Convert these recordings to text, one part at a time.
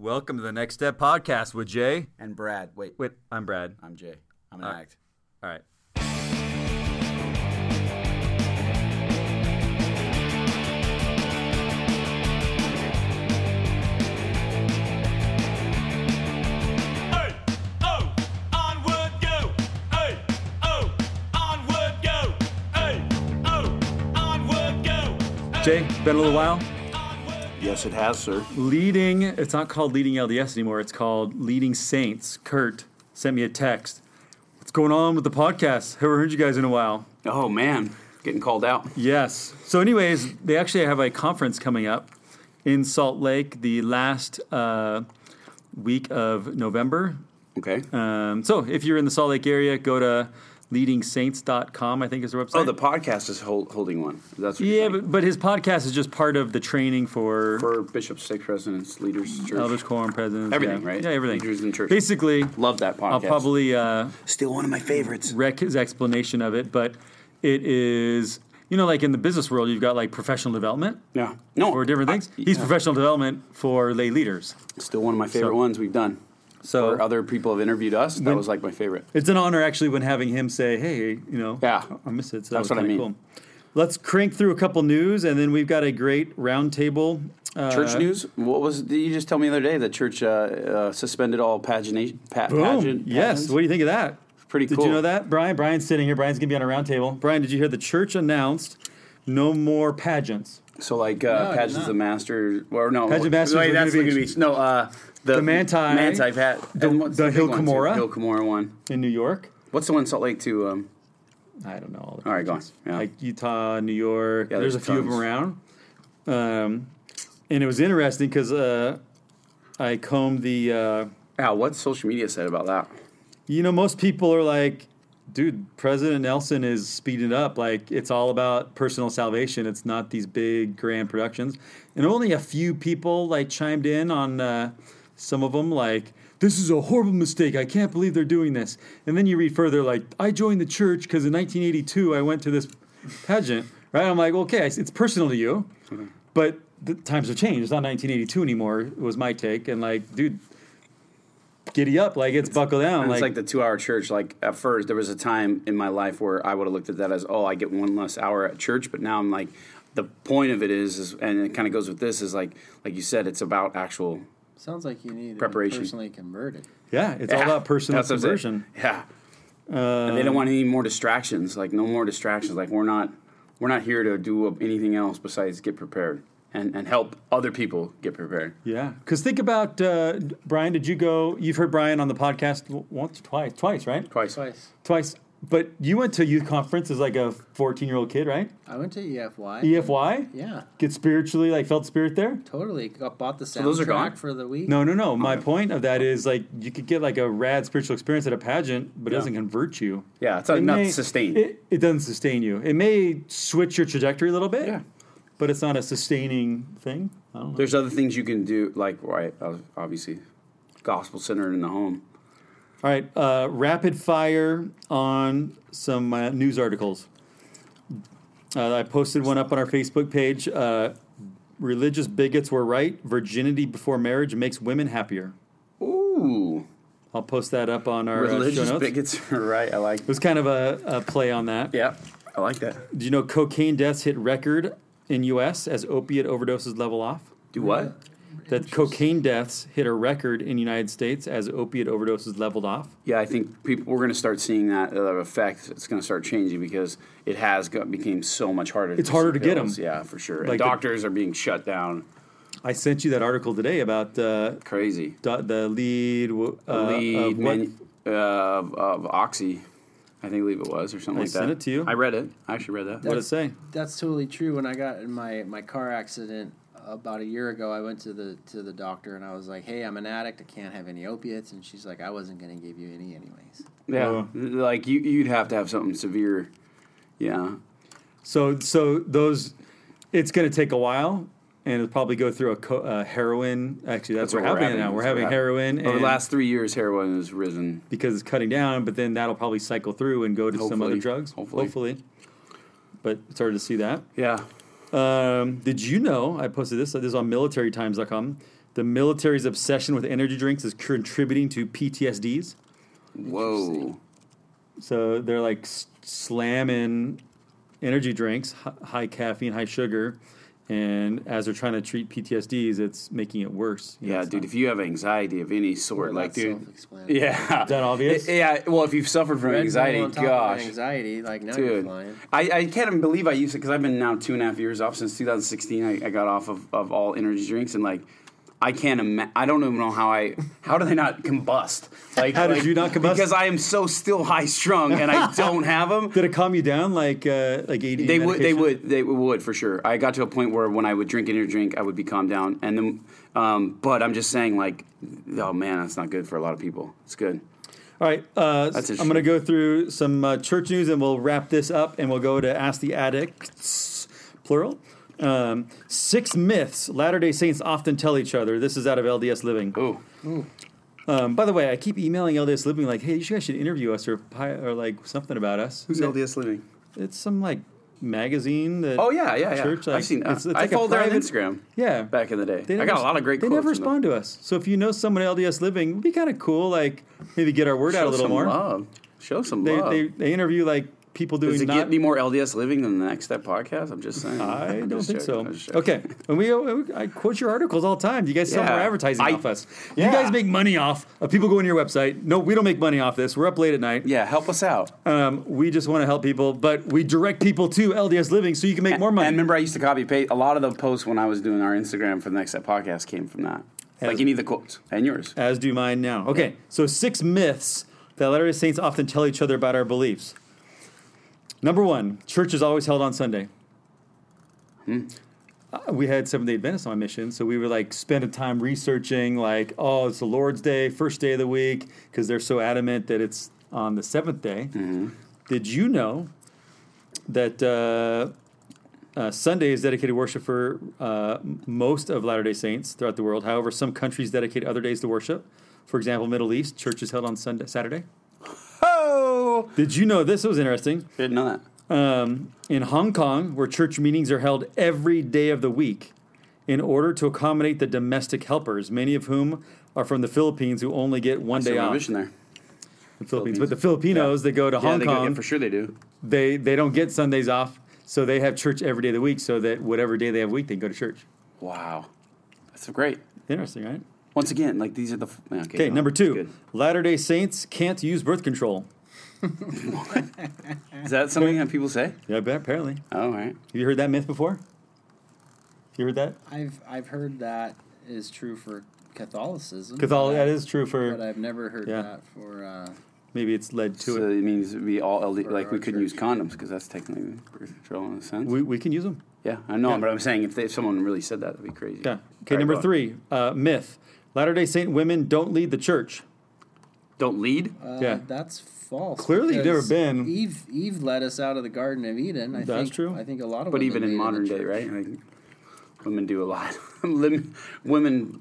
Welcome to the Next Step Podcast with Jay. And Brad. Wait, Wait, I'm Brad. I'm Jay. I'm an All right. act. All right. Hey, oh, onward go. Hey, oh, onward go. Hey, oh, onward go. Jay, been a little while. Yes, it has, sir. Leading, it's not called Leading LDS anymore. It's called Leading Saints. Kurt sent me a text. What's going on with the podcast? Haven't heard you guys in a while. Oh man, getting called out. Yes. So, anyways, they actually have a conference coming up in Salt Lake the last uh, week of November. Okay. Um, so, if you're in the Salt Lake area, go to leadingsaints.com, I think is the website. Oh, the podcast is hold, holding one. That's what yeah, but, but his podcast is just part of the training for, for bishops, stake presidents, leaders, church. elders, quorum, presidents. Everything, yeah. right? Yeah, everything. Leaders in church. Basically, Love that podcast. I'll probably uh, still one of my favorites. wreck his explanation of it, but it is, you know, like in the business world, you've got like professional development Yeah. No. for different things. He's yeah. professional development for lay leaders. Still one of my favorite So- ones we've done. So Or other people have interviewed us. That When- was like my favorite. it's an honor actually when having him say, "Hey, you know, Yeah. I miss it." So That's that was what I kinda mean. Cool. Let's crank through a couple news, and then we've got a great roundtable. Uh, Church news. What was? Did you just tell me the other day that church uh, uh, suspended all pagination? Pa- Boom. pageant. Yes. pageants? What do you think of that? Pretty Did cool. you know that, Brian? Brian's sitting here. Brian's gonna be on a roundtable. Brian, did you hear the church announced no more pageants? So like uh, did pageants not. of master, or no, Pageant masters Wait, that's gonna gonna be- be no. Uh, the, The Manti- Manti pat, the- the Hill? Cumorah? Hill Cumorah one. in New York. What's the one in Salt Lake too? Um, I don't know. All, the All right, go on. Yeah. Like Utah, New York. Yeah, there's, there's a few of them around. Um, and it was interesting because uh, I combed the. Uh, Al, what's social media said about that? you know, most people are like, dude, President Nelson is speeding up. Like, it's all about personal salvation. It's not these big grand productions. And only a few people like chimed in on uh, some of them, like, this is a horrible mistake. I can't believe they're doing this. And then you read further, like, I joined the church because in 1982 I went to this pageant, right? I'm like, okay, it's personal to you, but the times have changed. It's not 1982 anymore. Was my take, and like, dude, giddy up, like it's buckle down, like, it's like the two-hour church. Like at first, there was a time in my life where I would have looked at that as, oh, I get one less hour at church. But now I'm like, the point of it is, is and it kind of goes with this, is like, like you said, it's about actual. Sounds like you need Preparation. personally converted. yeah, it's all about personal that's what I'm saying. conversion. Yeah. and they don't want any more distractions. Like no more distractions. Like we're not, we're not here to do anything else besides get prepared and and help other people get prepared. Yeah, because think about uh, Brian. Did you go? You've heard Brian on the podcast once, twice, twice, right? Twice. Twice. Twice. But you went to a youth conference as like a fourteen-year-old kid, right? I went to EFY. EFY. Yeah, Get spiritually like felt spirit there. totally. Got bought the soundtrack those are gone? for the week. No, no, no. My point of that is like you could get like a rad spiritual experience at a pageant, but it doesn't convert you. Yeah, it's not, It not may- sustained. It, it doesn't sustain you. It may switch your trajectory a little bit. Yeah. But it's not a sustaining thing. I don't know. There's other things you can do, like right, obviously, gospel centered in the home. All right, uh, rapid fire on some uh, news articles. Uh, I posted one up on our Facebook page. Uh, religious bigots were right. Virginity before marriage makes women happier. Ooh, I'll post that up on our uh, show religious notes. bigots. Were right, I like. It was kind of a, a play on that. Yeah, I like that. Do you know cocaine deaths hit record in U.S. as opiate overdoses level off? Do what? That cocaine deaths hit a record in the United States as opiate overdoses leveled off. Yeah, I think people we're going to start seeing that uh, effect. It's going to start changing because it has got, became so much harder. It's get It's harder some to get them. Yeah, for sure. Like and the- doctors are being shut down. I sent you that article today about uh, Crazy. do- the lead, uh, lead of what, manu- uh, of, of Oxy, I think, believe it was or something I like that. sent it to you. I read it. I actually read that. what did it say? That's totally true. When I got in my, my car accident about a year ago, I went to the to the doctor and I was like, "Hey, I'm an addict. I can't have any opiates." And she's like, "I wasn't going to give you any anyways." Yeah, Oh. like you, you'd have to have something severe. Yeah, So, so those, it's going to take a while, and it'll probably go through a co- uh, heroin. Actually, that's, That's what what we're we're having having. now. We're That's what having we're heroin, over the last three years, heroin has risen. because it's cutting down. But then that'll probably cycle through and go to some other drugs. Hopefully. drugs. Hopefully. But it's hard to see that. Yeah, Um, did you know? I posted this. This is on militarytimes.com. The military's obsession with energy drinks is contributing to PTSDs. Whoa. So they're like s- slamming energy drinks, hi- high caffeine, high sugar, and as they're trying to treat PTSDs, it's making it worse. You know, Yeah, it's dude. not- If you have anxiety of any sort, Well, like, that's dude. Yeah. Is that obvious? Yeah. Well, if you've suffered from Red anxiety, on top of gosh. anxiety, like now you're Dude, flying. I, I can't even believe I used it because I've been now two and a half years off since 2016. I, I got off of, of all energy drinks and like I can't imagine. I don't even know how I how do they not combust? Like How did you not combust? Because I am so still high strung and I don't have them. Did it calm you down like uh, like ADD? They would, they would, they would for sure. I got to a point where when I would drink energy drink, I would be calmed down, and then, um, but I'm just saying, like, oh man, that's not good for a lot of people. It's good. All right, uh, I'm going to go through some uh, church news, and we'll wrap this up, and we'll go to Ask the Addicts, plural. Um, six myths Latter Day Saints often tell each other. This is out of LDS Living. Ooh, Um, by the way, I keep emailing LDS Living like, "Hey, you guys should interview us or pi- or like something about us." who's LDS living? It's some like magazine that. Oh yeah, yeah, yeah. Church, like, I've seen. it's- it's I like followed their private- Instagram Yeah, back in the day. They I never got a lot of great. They never them. respond to us. So if you know someone at LDS Living, it'd be kind of cool. Like maybe get our word out a little more. love. Show some They, love. they they interview like people doing Does it not. get any more LDS living than the Next Step podcast? I'm just saying. I I'm don't think joking. so. I'm just joking. Okay, and we I quote your articles all the time. You guys sell Yeah. more advertising I- off us. Yeah. You guys make money off of people going to your website. No, we don't make money off this. We're up late at night. Yeah, help us out. Um, we just want to help people, but we direct people to LDS Living so you can make more money. And remember, I used to copy paste a lot of the posts when I was doing our Instagram for the Next Step podcast came from that. Has- like any of the quotes and yours. as do mine now. Okay, so six myths that Latter day Saints often tell each other about our beliefs. Number one, church is always held on Sunday. Hmm. Uh, we had Seventh day Adventists on my mission, so we would like spend a time researching, like, oh, it's the Lord's Day, first day of the week, because they're so adamant that it's on the seventh day. Mm-hmm. Did you know that uh, uh, Sunday is dedicated worship for uh, most of Latter day Saints throughout the world? However, some countries dedicate other days to worship. For example, Middle East, church is held on Sunday, Saturday. Did you know this was interesting? didn't know that. Um, in Hong Kong, where church meetings are held every day of the week, in order to accommodate the domestic helpers, many of whom are from the Philippines, who only get one So day we're off. mission there. The Philippines, but the Filipinos that go to Yeah, Hong they go- yeah, Kong, for sure they do. they they don't get Sundays off, so they have church every day of the week, so that whatever day they have a week, they go to church. Wow, that's so great. Interesting, right? Once again, like these are the okay. Okay, number two, Latter Day Saints can't use birth control. Is that something that people say? Yeah, apparently. Oh, all right. Have you heard that myth before? You heard that? I've I've heard that is true for Catholicism. Catholic. but That I- is true for. But I've never heard Yeah. that for. Uh, Maybe it's led to So it. it means we all LD, like we couldn't use condoms because that's technically birth control in a sense. We, we can use them. yeah, I know, Yeah. but I'm saying if, they, if someone really said that, that'd be crazy. Yeah. Okay. All right, number three, uh, myth: Latter Day Saint women don't lead the church. Don't lead. uh, Yeah. that's false. Clearly you've never been. Eve Eve led us out of the Garden of Eden. I That's think, true. I think a lot of. But women even in modern the day, church. right? Like, women do a lot. Women,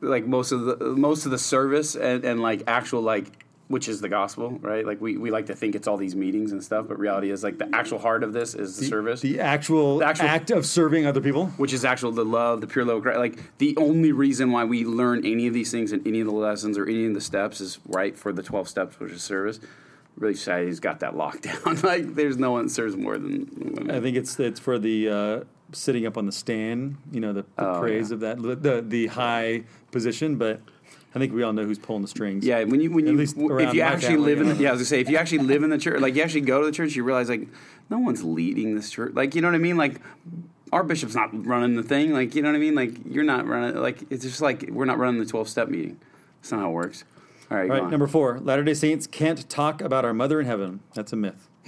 like most of the most of the service and, and like actual like which is the gospel, right? Like we, we like to think it's all these meetings and stuff, but reality is like the actual heart of this is the, service. The actual, The actual- act of serving other people. which is actual the love, the pure love of Christ. Like the only reason why we learn any of these things and any of the lessons or any of the steps is right for the twelve steps, which is service. Really, society's got that locked down. like there's no one that serves more than women. I think it's it's for the uh, sitting up on the stand. You know, the, the Oh, praise yeah. of that, the the high position. But I think we all know who's pulling the strings. Yeah, when you when At you least w- around if you actually live in the, yeah. I was gonna say if you actually live in the church, like you actually go to the church, you realize like no one's leading this church. Like you know what I mean? Like our bishop's not running the thing. Like you know what I mean? Like you're not running. Like it's just like we're not running the twelve step meeting. That's not how it works. All right, All right, number four. Latter Day Saints can't talk about our Mother in Heaven. That's a myth.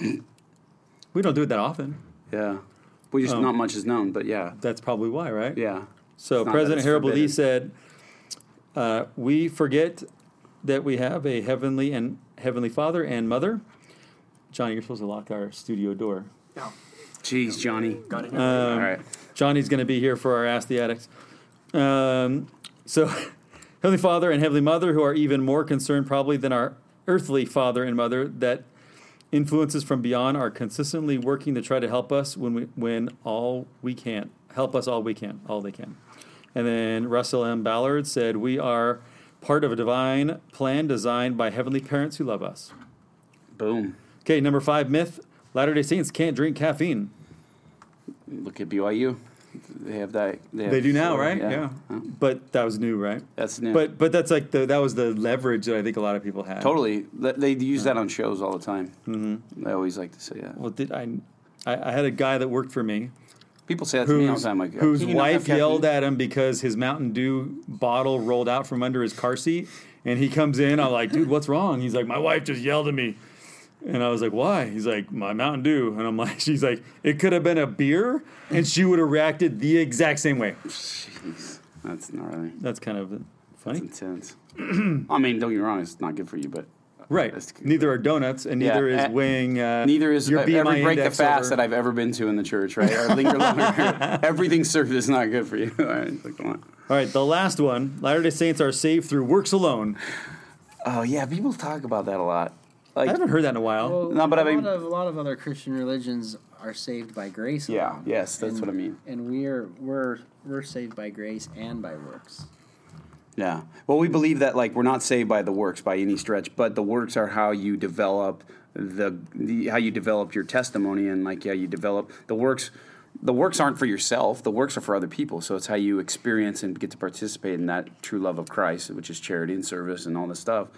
we don't do it that often. yeah, we just Oh. not much is known, but yeah, That's probably why, right? yeah. So It's not that President Harold. Lee said, uh, "We forget that we have a heavenly and heavenly Father and Mother." Johnny, you're supposed to lock our studio door. No. Jeez, Johnny. Got Um, All right. Johnny's going to be here for our Ask the Addicts. Um, so, Heavenly Father and Heavenly Mother, who are even more concerned probably than our earthly father and mother, that influences from beyond are consistently working to try to help us when we when all we can help us all we can all they can And then Russell M. Ballard said, We are part of a divine plan designed by heavenly parents who love us. Boom. Okay, number five myth Latter day Saints can't drink caffeine. Look at BYU. They have that. have They do now, soda, right? Yeah. Huh? But that was new, right? That's new. But but that's like the that was the leverage that I think a lot of people had. totally. They use that on shows all the time. Mm-hmm. They always like to say that. Well, did I, I? I had a guy that worked for me People say that to me all the time. Like, whose "Can you not have wife yelled at him because his Mountain Dew bottle rolled out from under his car seat, and he comes in. I'm like, dude, what's wrong? He's like, my wife just yelled at me, and I was like, why? He's like, my Mountain Dew, and I'm like, she's like, it could have been a beer, and she would have reacted the exact same way. Jeez, that's gnarly. That's kind of funny, Intense. I mean, don't get me wrong. It's not good for you, but right? Neither are donuts, and Yeah, neither is eh, weighing. Uh, neither is your BMI every break the fast over- that I've ever been to in the church. Right? Or linger longer. Everything served is not good for you. All right, so come on. All right, the last one: Latter Day Saints are saved through works alone. Oh yeah, people talk about that a lot. Like I haven't heard that in a while. Well, No, but a I mean- lot of a lot of other Christian religions are saved by grace. Yeah, alone. yes, that's And- what I mean. And we're we're we're saved by grace and by works. Yeah. Well, we believe that like we're not saved by the works by any stretch, but the works are how you develop the, the how you develop your testimony and like yeah, you develop the works. The works aren't for yourself. The works are for other people. So it's how you experience and get to participate in that true love of Christ, which is charity and service and all this stuff.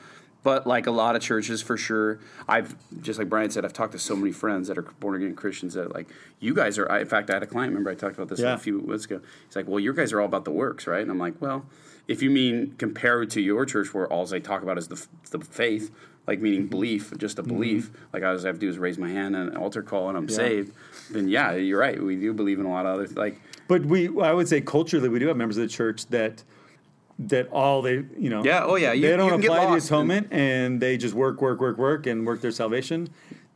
But like a lot of churches, for sure, I've just like Brian said, I've talked to so many friends that are born again Christians that like you guys are. I, in fact, I had a client. Remember, I talked about this Yeah. a few weeks ago. He's like, "Well, you guys are all about the works, right?" And I'm like, "Well, if you mean compared to your church, where all they talk about is the the faith, like meaning mm-hmm. belief, just a mm-hmm. belief, like all I have to do is raise my hand and an altar call and I'm Yeah. saved." Then yeah, you're right. We do believe in a lot of other like But we, I would say culturally, we do have members of the church that that all they, you know, Yeah, oh, yeah, you- they don't apply the atonement and they just work, work, work, work, and work their salvation.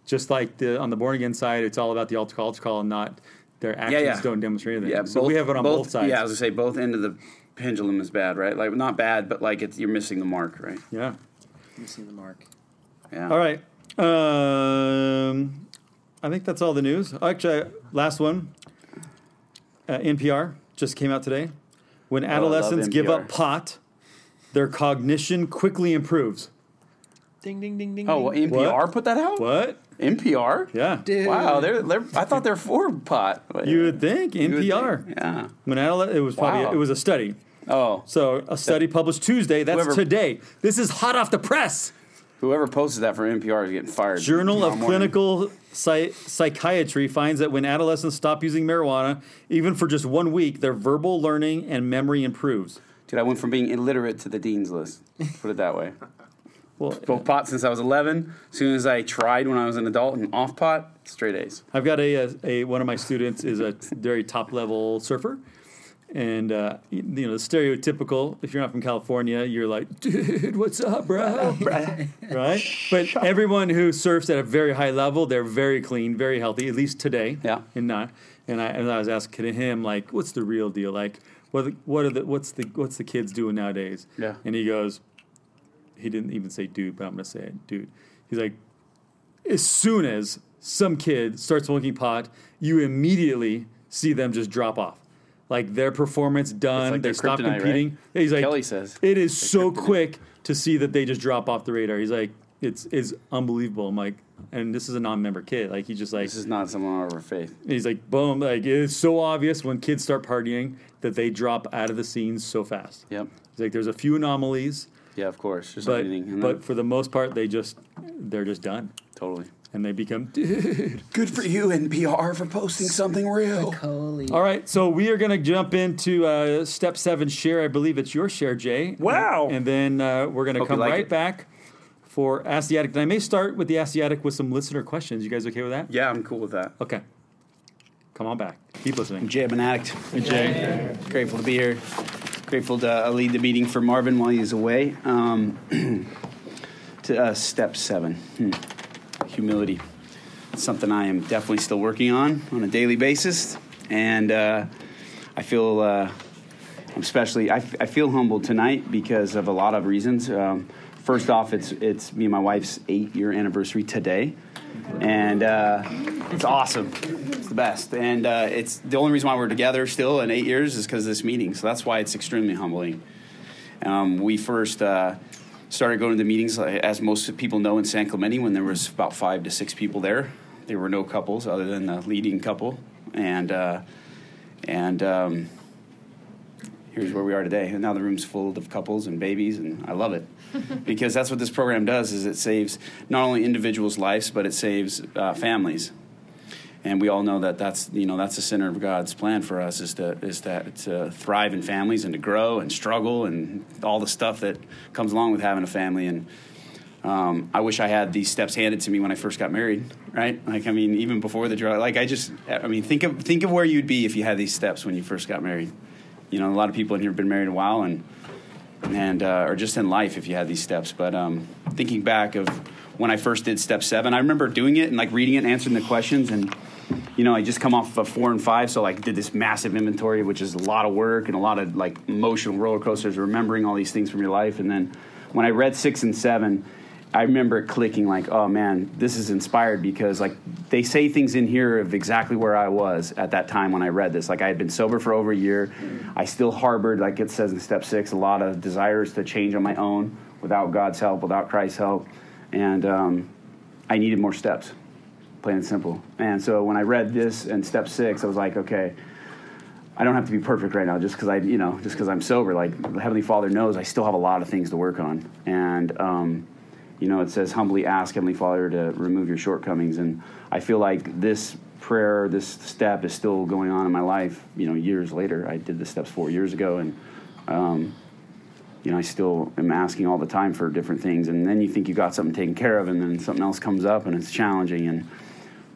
Just like the on the born again side, it's all about the altar call, altar call, and not their actions yeah. don't demonstrate anything. yeah. so we have it on both, sides. Yeah, I was gonna say both end of the pendulum is bad, right? Like not bad, but like it's, you're missing the mark, right? yeah. Missing the mark. Yeah. All right. Um, I think that's all the news. Actually, last one. Uh, NPR just came out today. When Oh, adolescents give up pot, their cognition quickly improves. Ding ding ding ding. Oh, well, ding. NPR put that out. What? NPR. Yeah. Dude. Wow, they're, they're I thought they're for pot. You would think You would NPR. think, Yeah. When adolescents, it was probably Wow. it was a study. Oh, So a study published Tuesday. That's Whoever- today. This is hot off the press. whoever posted that for NPR is getting fired. Journal of morning. Clinical Psy- Psychiatry finds that when adolescents stop using marijuana, even for just one week, their verbal learning and memory improves. Dude, I went from being illiterate to the dean's list. Put it that way. Well, Smoked pot since I was 11. As soon as I tried when I was an adult and off pot, straight A's. I've got a, a, a one of my students is a very top level surfer, and uh, you know the stereotypical. If you're not from California, you're like, dude, what's up, bro? right? But everyone who surfs at a very high level, they're very clean, very healthy. At least today. Yeah. And not. And I and I was asking him like, what's the real deal? Like, what are the, what are the what's the what's the kids doing nowadays? Yeah. And he goes, he didn't even say dude, but I'm gonna say it, dude. He's like, as soon as some kid starts smoking pot, you immediately see them just drop off. Like their performance done, like they stop kryptonite, right? competing. He's like, Kelly says. it is so kryptonite. quick to see that they just drop off the radar. He's like, it's is unbelievable. I'm like, and this is a non-member kid. Like he just like This is not someone of our faith. he's like, boom. Like it is so obvious when kids start partying that they drop out of the scenes so fast. Yep. He's like, there's a few anomalies, Yeah, of course. Just but anything. But then- for the most part, they just they're just done, totally. and they become dude. Good for you, NPR, for posting something real. Holy. All right, so we are going to jump into uh, step seven share. I believe it's your share, Jay. Wow. And then uh, we're going to come like right it. back for Ask the Addict. And I may start with the Ask the Addict with some listener questions. You guys okay with that? Yeah, I'm cool with that. Okay. Come on back. Keep listening. Jay, I'm an addict. Hey, Jay. Grateful to be here. Grateful to uh, lead the meeting for Marvin while he's away. Um, to uh, step seven hmm. humility. It's something I am definitely still working on on a daily basis. And uh, I feel, uh, especially, I, f- I feel humbled tonight because of a lot of reasons. Um, first off, it's it's me and my wife's eight year anniversary today, and uh, it's awesome. It's the best, and uh, it's the only reason why we're together still in eight years is because of this meeting. So that's why it's extremely humbling. Um, we first uh, started going to the meetings, uh, as most people know, in San Clemente when there was about five to six people there. There were no couples other than the leading couple, and uh, and um, here's where we are today. And now the room's full of couples and babies, and I love it because that's what this program does. Is it saves not only individuals' lives, but it saves uh, families. And we all know that that's you know that's the center of God's plan for us is to is that to thrive in families and to grow and struggle and all the stuff that comes along with having a family. And um, I wish I had these steps handed to me when I first got married. Right? Like I mean, even before the drug. Like I just I mean, think of think of where you'd be if you had these steps when you first got married you know, a lot of people in here have been married a while and and uh, or just in life if you had these steps. But um, thinking back of when I first did step seven, I remember doing it and like reading it and answering the questions and. You know, I just come off of four and five, so like did this massive inventory, which is a lot of work and a lot of like emotional roller coasters, remembering all these things from your life. And then when I read six and seven, I remember clicking like, oh man, this is inspired because like they say things in here of exactly where I was at that time when I read this. Like I had been sober for over a year. I still harbored, like it says in step six, a lot of desires to change on my own without God's help, without Christ's help. And um, I needed more steps, plain and simple. And so when I read this and step six, I was like, okay, I don't have to be perfect right now just because I, you know, just because I'm sober. Like the Heavenly Father knows I still have a lot of things to work on. And, um, you know, it says, humbly ask Heavenly Father to remove your shortcomings. And I feel like this prayer, this step is still going on in my life, you know, years later. I did the steps four years ago. And, um, you know, I still am asking all the time for different things. And then you think you got something taken care of, and then something else comes up and it's challenging. And,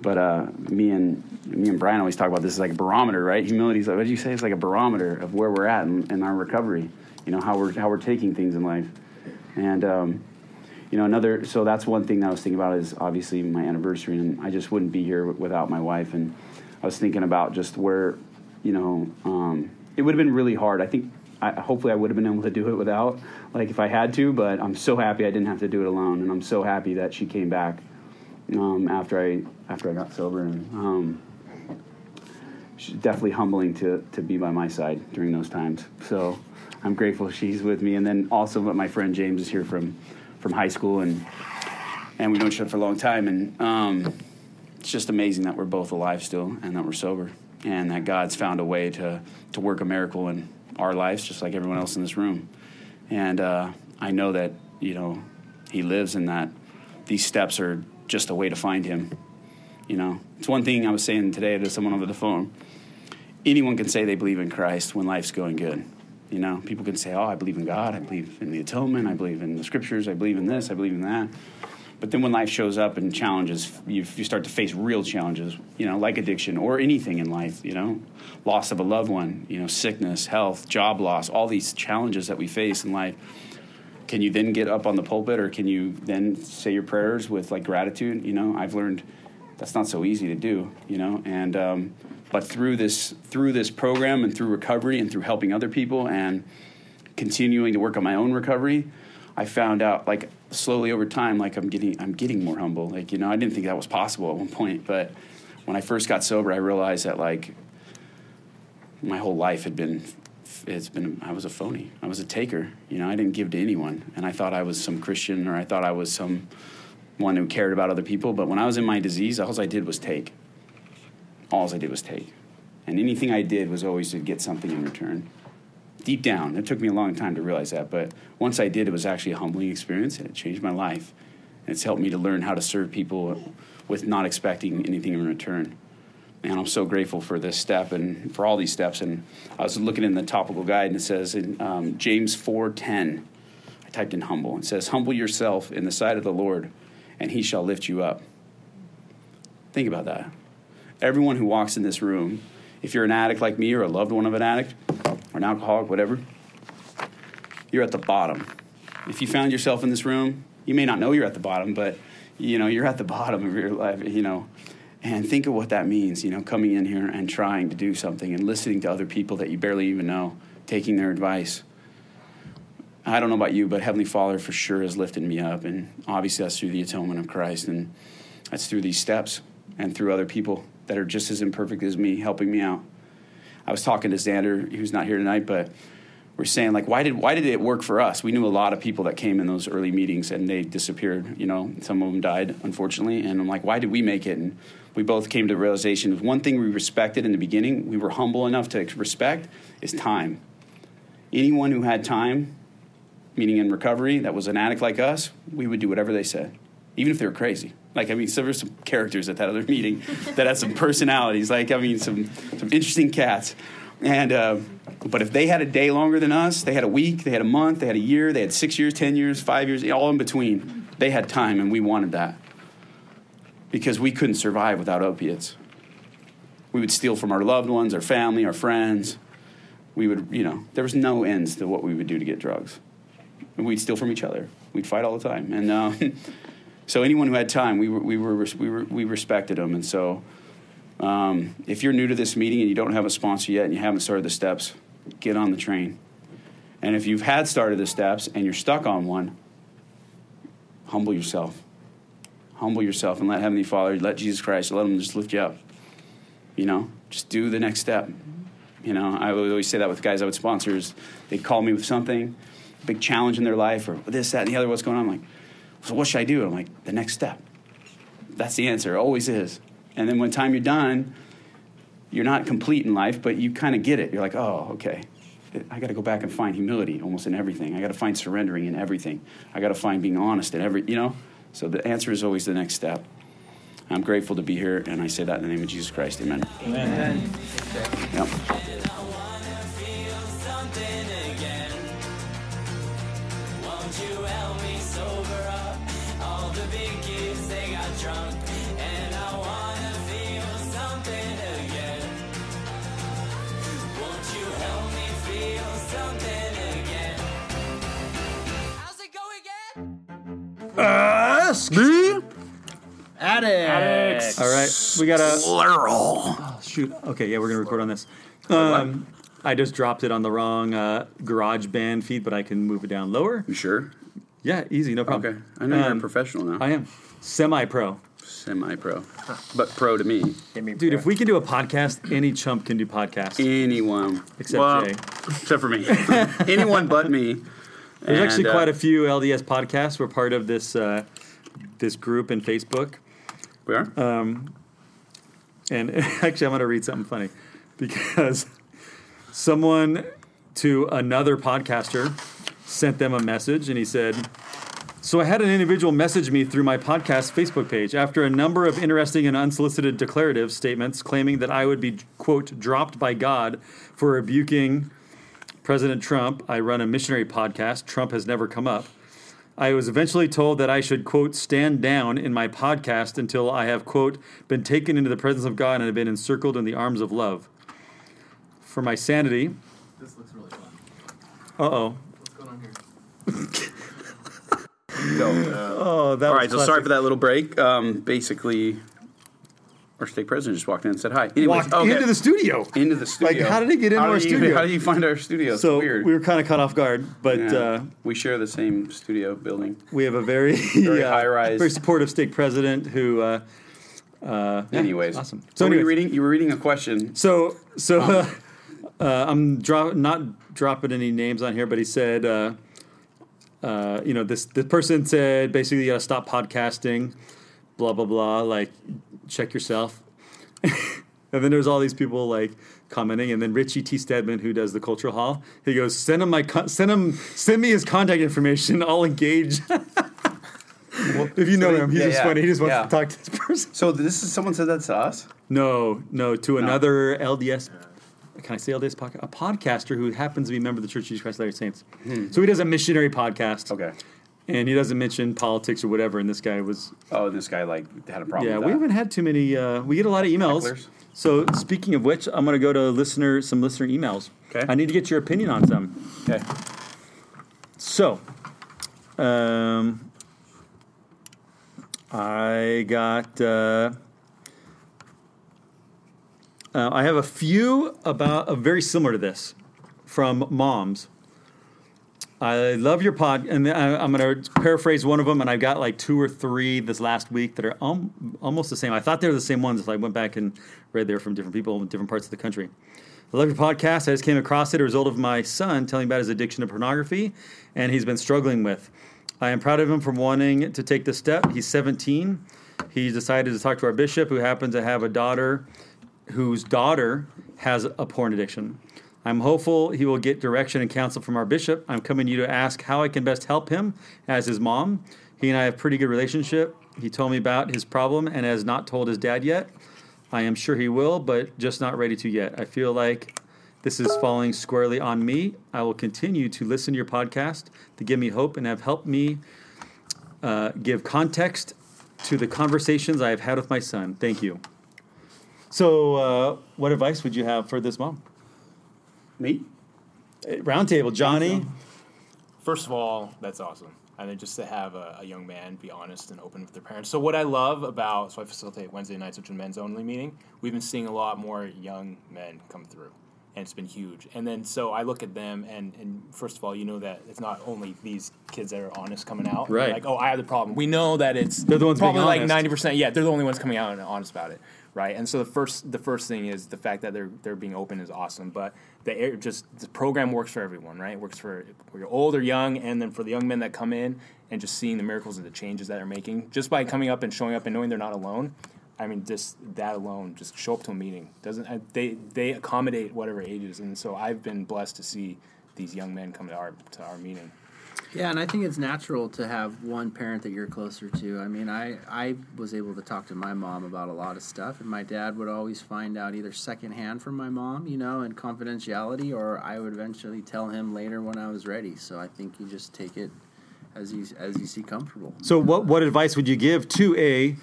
but uh, me and me and Brian always talk about this is like a barometer, right? Humility is like what did you say? It's like a barometer of where we're at in, in our recovery. You know how we're how we're taking things in life, and um, you know another so that's one thing that i was thinking about is obviously my anniversary and i just wouldn't be here w- without my wife and i was thinking about just where you know um, it would have been really hard. I think I, hopefully i would have been able to do it without like if i had to but i'm so happy i didn't have to do it alone and i'm so happy that she came back um, after i after i got sober and um, she's definitely humbling to to be by my side during those times. So i'm grateful she's with me and then also my friend james is here from from high school, and and we've known each other for a long time. And um, it's just amazing that we're both alive still, and that we're sober, and that God's found a way to to work a miracle in our lives, just like everyone else in this room. And uh, I know that you know He lives, and that these steps are just a way to find Him. You know, it's one thing I was saying today to someone over the phone. Anyone can say they believe in Christ when life's going good you know, people can say, "Oh, I believe in God. I believe in the atonement. I believe in the scriptures. I believe in this. I believe in that." But then when life shows up and challenges, you, you start to face real challenges, you know, like addiction or anything in life, you know, loss of a loved one, you know, sickness, health, job loss, all these challenges that we face in life. Can you then get up on the pulpit or can you then say your prayers with like gratitude? You know, I've learned that's not so easy to do, you know, and um, but through this through this program and through recovery and through helping other people and continuing to work on my own recovery, I found out like slowly over time, like I'm getting I'm getting more humble. Like you know, I didn't think that was possible at one point, but when I first got sober, I realized that like my whole life had been it's been I was a phony. I was a taker. You know, I didn't give to anyone, and I thought I was some Christian or I thought I was some one who cared about other people. But when I was in my disease, all I did was take all I did was take. And anything I did was always to get something in return. Deep down, it took me a long time to realize that, but once I did, it was actually a humbling experience and it changed my life. And it's helped me to learn how to serve people with not expecting anything in return. And I'm so grateful for this step and for all these steps. And I was looking in the topical guide, and it says in um, James 4:10, I typed in humble. It says, "Humble yourself in the sight of the Lord, and He shall lift you up." Think about that everyone who walks in this room, if you're an addict like me or a loved one of an addict or an alcoholic, whatever, you're at the bottom. If you found yourself in this room, you may not know you're at the bottom, but you know you're at the bottom of your life. You know, and think of what that means. You know, coming in here and trying to do something and listening to other people that you barely even know, taking their advice. I don't know about you, but Heavenly Father for sure has lifted me up, and obviously that's through the atonement of Christ, and that's through these steps and through other people that are just as imperfect as me helping me out. I was talking to Xander, who's not here tonight, but we're saying like, why did why did it work for us? We knew a lot of people that came in those early meetings and they disappeared. You know, some of them died unfortunately, and I'm like, why did we make it? And we both came to the realization of one thing we respected in the beginning, we were humble enough to respect, is time. Anyone who had time, meaning in recovery, that was an addict like us, we would do whatever they said, even if they were crazy. Like I mean, so there were some characters at that other meeting that had some personalities. Like I mean, some some interesting cats. And uh, but if they had a day longer than us, they had a week, they had a month, they had a year, they had six years, ten years, five years, all in between. They had time, and we wanted that because we couldn't survive without opiates. We would steal from our loved ones, our family, our friends. We would, you know, there was no ends to what we would do to get drugs. We'd steal from each other. We'd fight all the time, and uh, so anyone who had time, we were, we were, we were, we respected them, and so. Um, if you're new to this meeting and you don't have a sponsor yet and you haven't started the steps, get on the train. And if you've had started the steps and you're stuck on one, humble yourself. Humble yourself and let Heavenly Father, let Jesus Christ, let Him just lift you up. You know, just do the next step. You know, I would always say that with guys I would sponsor. They'd call me with something, big challenge in their life, or this, that, and the other. What's going on? I'm like, so what should I do? I'm like, the next step. That's the answer. It always is. And then when time you're done, you're not complete in life, but you kind of get it. You're like, oh, okay. I got to go back and find humility almost in everything. I got to find surrendering in everything. I got to find being honest in every, you know? So the answer is always the next step. I'm grateful to be here, and I say that in the name of Jesus Christ. Amen. Amen. Yep. Ask me. Addicts. All right, we got a Plural. shoot. Okay, yeah, we're gonna record on this. Um, I just dropped it on the wrong uh, GarageBand feed, but I can move it down lower. You sure? Yeah, easy, no problem. Okay. problem. I know you're a Um, professional now. I am semi-pro, Semi pro. But pro to me. Give me dude. prayer. If we can do a podcast, any chump can do podcast. Anyone. Except well, Jay. Except for me. Anyone but me. There's actually And, uh, quite a few LDS podcasts. We're part of this uh, this group in Facebook. We are? And actually, I'm going to read something funny because someone to another podcaster sent them a message and he said, So I had an individual message me through my podcast Facebook page after a number of interesting and unsolicited declarative statements claiming that I would be, quote, dropped by God for rebuking President Trump. I run a missionary podcast. Trump has never come up. I was eventually told that I should, quote, stand down in my podcast until I have, quote, been taken into the presence of God and have been encircled in the arms of love. For my sanity. This looks really fun. Uh oh. What's going on here? Oh, that All right, so sorry for that little break. Um, basically, our stake president just walked in and said hi. Anyways, Walked okay. into the studio. Into the studio. Like, how did he get into How our you- studio? How do you find our studio? It's So weird. we were kind of caught off guard, but Yeah. uh, we share the same studio building. we have a very, Very uh, high-rise. very supportive stake president who. Uh, uh, yeah, Anyways, awesome. So were you reading? You were reading a question. So, so uh, uh, I'm dro- not dropping any names on here, but he said, uh, uh, you know, this the person said basically you got to stop podcasting, blah blah blah. Like, check yourself. and then there's all these people like commenting, and then Richie T. Steadman, who does the Cultural Hall, he goes, send him my con- send him send me his contact information. I'll engage. if you know him, he's yeah, just yeah, funny. He just wants yeah. to talk to this person. So this is someone said that to us. No, no, to another LDS. Can I say LDS podcast? A podcaster who happens to be a member of the Church of Jesus Christ of Latter-day Saints. Hmm. So he does a missionary podcast. Okay. And he doesn't mention politics or whatever. And this guy was. Oh, this guy like had a problem. Yeah, we haven't had too many. Uh, we get a lot of emails. Hecklers. So speaking of which, I'm going to go to listener some listener emails. Okay. I need to get your opinion on some. Okay. So, um, I got. Uh, uh, I have a few about uh, very similar to this from moms. I love your pod, and I, I'm going to paraphrase one of them, and I've got like two or three this last week that are um, almost the same. I thought they were the same ones. So I went back and read they were from different people in different parts of the country. I love your podcast. I just came across it a result of my son telling about his addiction to pornography, and he's been struggling with. I am proud of him for wanting to take this step. He's 17. He decided to talk to our bishop, who happens to have a daughter whose daughter has a porn addiction. I'm hopeful he will get direction and counsel from our bishop. I'm coming to you to ask how I can best help him as his mom. He and I have pretty good relationship. He told me about his problem and has not told his dad yet. I am sure he will, but just not ready to yet. I feel like this is falling squarely on me. I will continue to listen to your podcast to give me hope and have helped me uh, give context to the conversations I have had with my son. Thank you. So, uh, what advice would you have for this mom? Me? Uh, Roundtable, Johnny. First of all, that's awesome. And then just to have a, a young man be honest and open with their parents. So what I love about so I facilitate Wednesday nights, which is men's only meeting. We've been seeing a lot more young men come through, and it's been huge. And then so I look at them, and and first of all, you know that it's not only these kids that are honest coming out. Right. Like, oh, I have the problem. We know that it's They're the ones being probably like ninety percent. Yeah, they're the only ones coming out and honest about it. Right. And so the first the first thing is the fact that they're they're being open is awesome. But the air just the program works for everyone, right? It works for you're old or young, and then for the young men that come in and just seeing the miracles and the changes that they're making just by coming up and showing up and knowing they're not alone. I mean, just that alone, just show up to a meeting doesn't. They they accommodate whatever ages, and so I've been blessed to see these young men come to our to our meeting. Yeah, and I think it's natural to have one parent that you're closer to. I mean, I, I was able to talk to my mom about a lot of stuff, and my dad would always find out either secondhand from my mom, you know, in confidentiality, or I would eventually tell him later when I was ready. So I think you just take it as you as you see comfortable. So, what, what advice would you give to a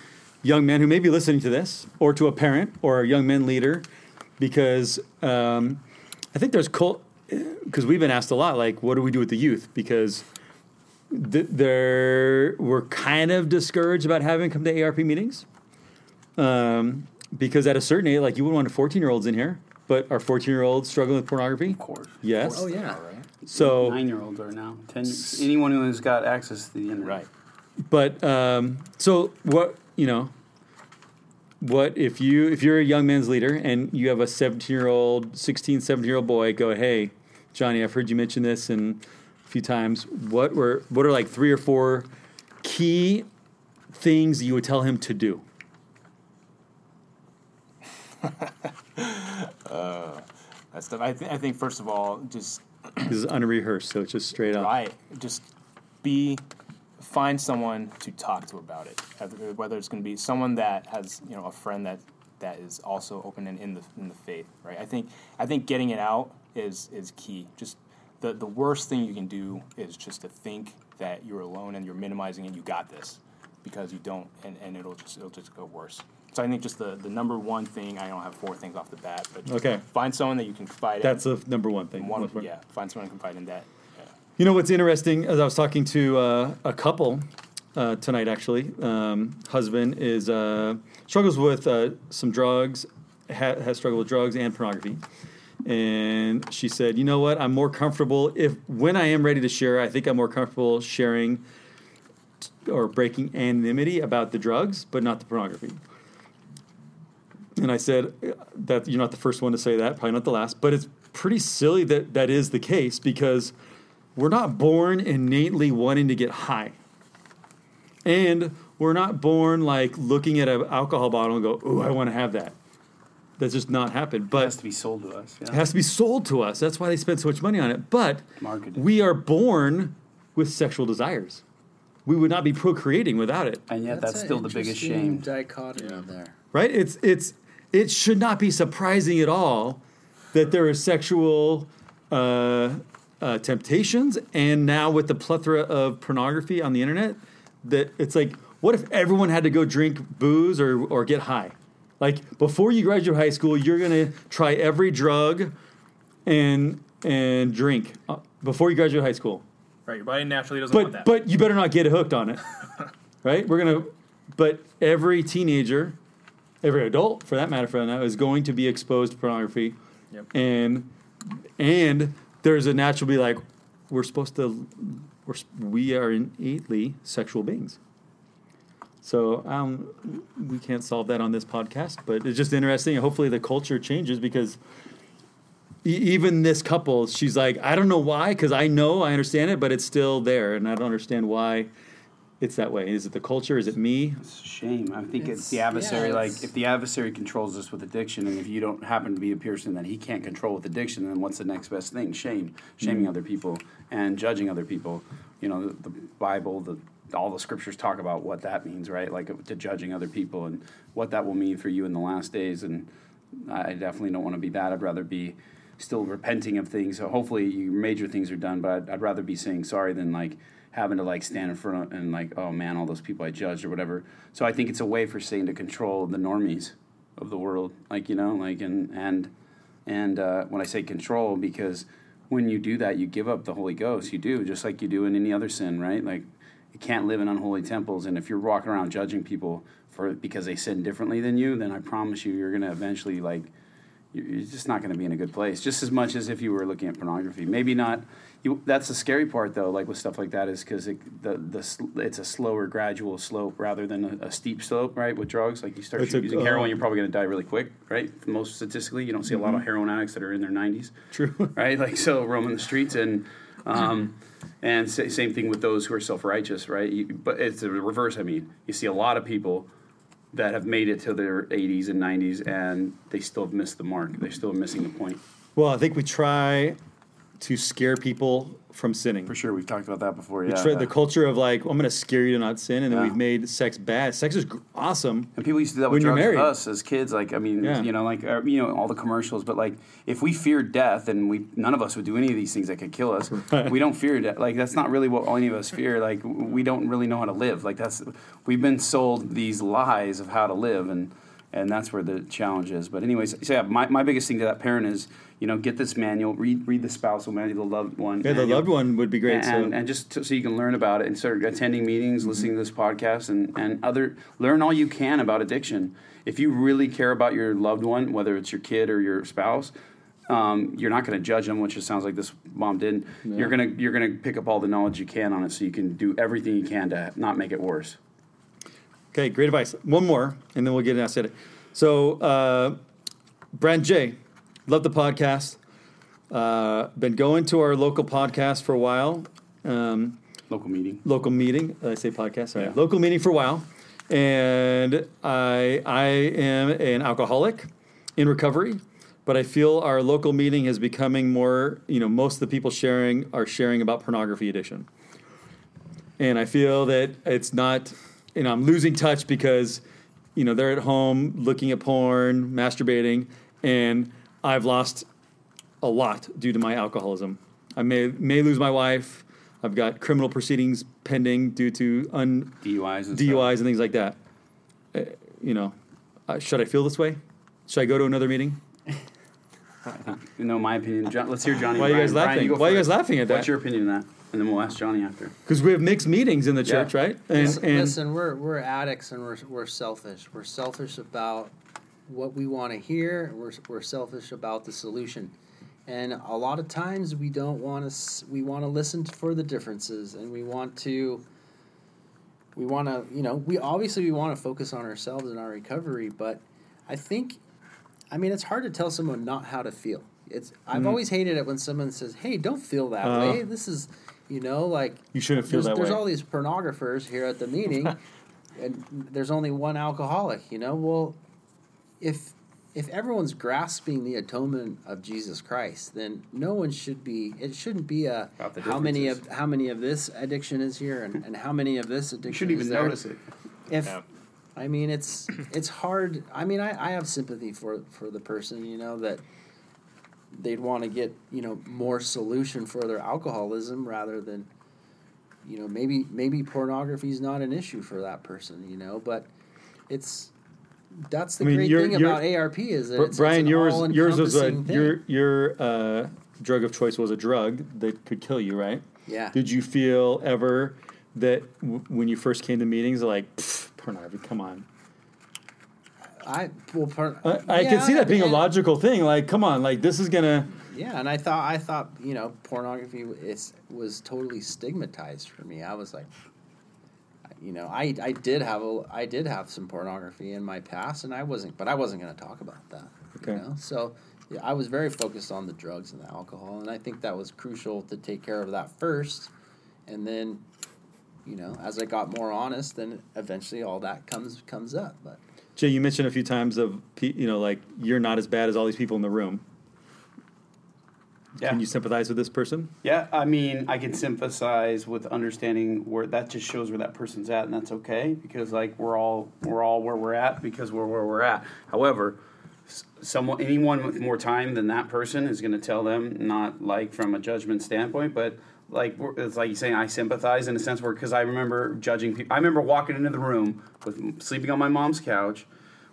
young man who may be listening to this, or to a parent or a young men leader? Because um, I think there's cult, because we've been asked a lot, like, what do we do with the youth? Because th- they're, we're kind of discouraged about having them come to ARP meetings. Um, because at a certain age, like, you wouldn't want 14 year olds in here, but are 14 year olds struggling with pornography? Of course. Yes. Oh yeah, So, Nine year olds are now. Ten. Anyone who has got access to the internet. Right. But um, so what you know? What if you if you're a young man's leader and you have a 17 year old, 16, 17 year old boy go, hey, Johnny, I've heard you mention this and a few times. What were what are like three or four key things you would tell him to do? Uh, that's stuff. I, th- I think first of all, just This is unrehearsed, so it's just straight up. Right. Just be find someone to talk to about it. Whether- it's going to be someone that has you know a friend that that is also open and in the in the faith. Right. I think I think getting it out is is key. Just the the worst thing you can do is just to think that you're alone and you're minimizing and you got this because you don't and, and it'll just it'll just go worse. So I think just the, the number one thing I don't have four things off the bat, but just Okay. find someone that you can confide That's in. That's the number one thing. one yeah, find someone to confide in that. You know what's interesting? As I was talking to uh, a couple uh, tonight, actually, um, husband is uh, struggles with uh, some drugs, ha- has struggled with drugs and pornography, and she said, "You know what? I'm more comfortable if when I am ready to share. I think I'm more comfortable sharing t- or breaking anonymity about the drugs, but not the pornography." And I said that you're not the first one to say that, probably not the last, but it's pretty silly that that is the case because we're not born innately wanting to get high. And we're not born like looking at an alcohol bottle and go, "Oh, I want to have that." That's just not happened. It But has to be sold to us. Yeah. it has to be sold to us. That's why they spend so much money on it. But Marketed. we are born with sexual desires. We would not be procreating without it. and yet that's, an still the biggest shame. dichotomy there. right? It's it's it should not be surprising at all that there is sexual uh, uh, temptations, and now with the plethora of pornography on the internet, that it's like, what if everyone had to go drink booze or or get high? Like before you graduate high school, you're gonna try every drug and and drink uh, before you graduate high school Right. Your body naturally doesn't want but that. but you better not get hooked on it, right? We're gonna, but every teenager, every adult for that matter, for that matter, is going to be exposed to pornography, Yep. and and there's a natural be like, we're supposed to we're, we are innately sexual beings. So um, we can't solve that on this podcast, but it's just interesting. Hopefully, the culture changes because e- even this couple, she's like, I don't know why, because I know I understand it, but it's still there, and I don't understand why it's that way. Is it the culture? Is it me? It's a shame. I think it's, It's- the adversary. yeah, like if the adversary controls us with addiction, and if you don't happen to be a person that he can't control with addiction, then what's the next best thing? Shame, shaming mm. other people and judging other people. You know, the, the Bible, the all the scriptures talk about what that means, right? Like to judging other people and what that will mean for you in the last days. And I definitely don't want to be that. I'd rather be still repenting of things. So hopefully, your major things are done. But I'd, I'd rather be saying sorry than like having to like stand in front of and like, oh man, all those people I judged or whatever. So I think it's a way for Satan to control the normies of the world, like you know, like and and and uh, when I say control, because when you do that, you give up the Holy Ghost. You do just like you do in any other sin, right? Like you can't live in unholy temples, and if you're walking around judging people for because they sin differently than you, then I promise you, you're gonna eventually like you're just not going to be in a good place. Just as much as if you were looking at pornography. Maybe not. You, that's the scary part, though. Like with stuff like that, is because it, the the it's a slower, gradual slope rather than a, a steep slope, right? With drugs, like you start It's a- using heroin, uh, you're probably going to die really quick, right? Most statistically, you don't see a lot of heroin addicts that are in their 90s True. right? Like so, roaming the streets, and um, and sa- same thing with those who are self righteous, right? You, but it's the reverse. I mean, you see a lot of people that have made it to their 80s and 90s, and they still have missed the mark. They're still missing the point. Well, I think we try to scare people from sinning. For sure, we've talked about that before. Yeah, yeah. the culture of like, I'm going to scare you to not sin, and then Yeah. we've made sex bad. Sex is awesome. And people used to do that When you're drugs with married. us as kids. Like, I mean, Yeah. you know, like uh, you know, all the commercials. But like, if we feared death, and we none of us would do any of these things that could kill us. We don't fear death. Like, that's not really what any of us fear. Like, we don't really know how to live. Like, that's we've been sold these lies of how to live, and and that's where the challenge is. But anyways, so yeah, my, my biggest thing to that parent is, you know, get this manual, read read the spousal manual, the loved one. Yeah, the loved one would be great. and, so and, and just to, so you can learn about it and start attending meetings, listening to this podcast, and, and other learn all you can about addiction. If you really care about your loved one, whether it's your kid or your spouse, um, you're not going to judge them, which it sounds like this mom didn't. You're gonna you're gonna pick up all the knowledge you can on it, so you can do everything you can to not make it worse. Okay, great advice. One more, and then we'll get an it. So, uh, Brand J, love the podcast. Uh, been going to our local podcast for a while. Um, Local meeting. local meeting. I say podcast? Sorry. Yeah. Local meeting for a while, and I I am an alcoholic in recovery, but I feel our local meeting is becoming more. You know, most of the people sharing are sharing about pornography addiction, and I feel that it's not. You know, I'm losing touch because you know they're at home looking at porn, masturbating, and I've lost a lot due to my alcoholism. I may may lose my wife. I've got criminal proceedings pending due to un, DUIs and DUIs and things like that. Uh, you know, uh, should I feel this way? Should I go to another meeting? stuff. You know my opinion. John, let's hear Johnny. Why are you guys Brian, laughing? go Why are you guys laughing at that? What's your opinion on that? And then we'll ask Johnny after. Because we have mixed meetings in the Yeah. church, right? And, Listen, and listen, we're we're addicts and we're we're selfish. We're selfish about what we want to hear. We're we're selfish about the solution, and a lot of times we don't want to. We want to listen for the differences, and we want to. We want to, you know, we obviously we want to focus on ourselves and our recovery, but I think, I mean, it's hard to tell someone not how to feel. It's I've always hated it when someone says, "Hey, don't feel that Uh. way. This is." You know, like you shouldn't feel there's, that there's way. all these pornographers here at the meeting, and there's only one alcoholic. You know, well, if if everyone's grasping the atonement of Jesus Christ, then no one should be. It shouldn't be a how many of how many of this addiction is here, and, and how many of this addiction. You shouldn't is even there. notice it. If Yeah. I mean, it's it's hard. I mean, I, I have sympathy for for the person. You know that they'd want to get you know more solution for their alcoholism rather than you know maybe maybe pornography is not an issue for that person. You know, but it's that's the I mean, great thing about ARP is that it's, it's Brian, an yours yours was a thing. your your uh, drug of choice was a drug that could kill you, right? yeah. Did you feel ever that w- when you first came to meetings, like "Pff, pornography? Come on, I well, par- I, I yeah, can see that being a logical thing. Like, come on, like this is gonna Yeah, and I thought I thought you know pornography is was totally stigmatized for me. I was like, you know, I I did have a I did have some pornography in my past, and I wasn't, but I wasn't going to talk about that. Okay. You know, so yeah, I was very focused on the drugs and the alcohol, and I think that was crucial to take care of that first, and then, you know, as I got more honest, then eventually all that comes comes up. But Jay, you mentioned a few times of you know like you're not as bad as all these people in the room. Yeah. Can you sympathize with this person? Yeah, I mean, I can sympathize with understanding where that just shows where that person's at, and that's okay because like we're all we're all where we're at because we're where we're at. However, someone anyone with more time than that person is going to tell them not like from a judgment standpoint, but like it's like you saying I sympathize in a sense where because I remember judging people. I remember walking into the room with sleeping on my mom's couch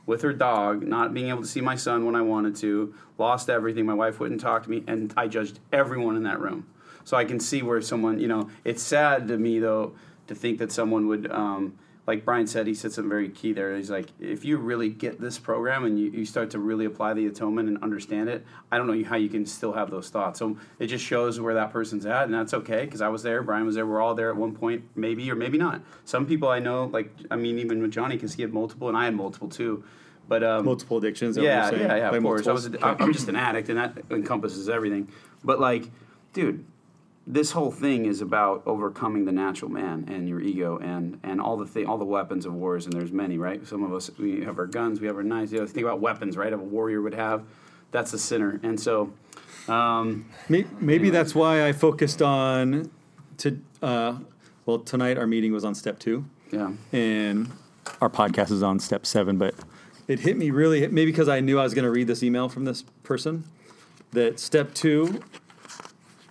with her dog, not being able to see my son when I wanted to, lost everything. My wife wouldn't talk to me, and I judged everyone in that room. So I can see where someone, you know, it's sad to me though to think that someone would, um, like Brian said, he said something very key there. He's like, if you really get this program and you, you start to really apply the atonement and understand it, I don't know how you can still have those thoughts. So it just shows where that person's at, and that's okay because I was there, Brian was there, we're all there at one point, maybe or maybe not. Some people I know, like I mean, even with Johnny, because he had multiple, and I had multiple too. But um, Multiple addictions. what yeah, yeah, yeah. By Of course, I was. multiples? I'm just an addict, and that encompasses everything. But like, dude, this whole thing is about overcoming the natural man and your ego and and all the thing, all the weapons of wars. And there's many, right? Some of us we have our guns, we have our knives. You know, think about weapons, right? Of a warrior would have. That's a sinner, and so. Um, May- Maybe that's why I focused on to. Uh, well, tonight our meeting was on step two, yeah. and our podcast is on step seven. But it hit me really, maybe because I knew I was going to read this email from this person. That step two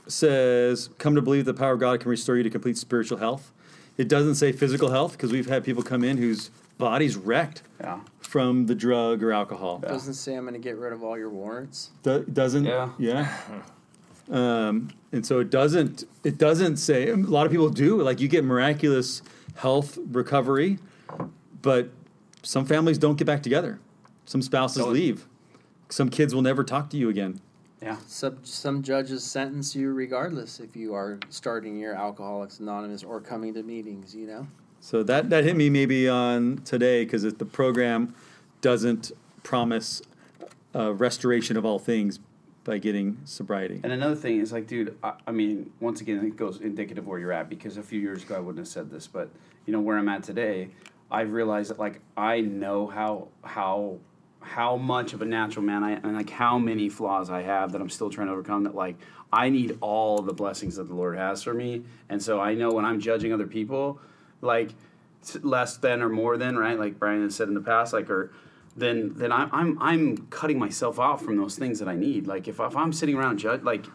says, "Come to believe the power of God can restore you to complete spiritual health." It doesn't say physical health because we've had people come in whose body's wrecked Yeah. from the drug or alcohol. doesn't say I'm going to get rid of all your warrants. Do- doesn't Yeah. yeah um, and so it doesn't it doesn't say a lot of people do like you get miraculous health recovery but some families don't get back together some spouses Don't. leave some kids will never talk to you again Yeah. Some some judges sentence you regardless if you are starting your Alcoholics Anonymous or coming to meetings. You know. so that that hit me maybe on today because the program doesn't promise uh, restoration of all things by getting sobriety And another thing is like, dude, I, I mean, once again, it goes indicative where you're at because a few years ago I wouldn't have said this, but you know where I'm at today, I've realized that like I know how how how much of a natural man I and like how many flaws I have that I'm still trying to overcome. That like I need all the blessings that the Lord has for me, and so I know when I'm judging other people, like less than or more than right, like Brian has said in the past, like or then then I'm I'm I'm cutting myself off from those things that I need. Like if if I'm sitting around judge like.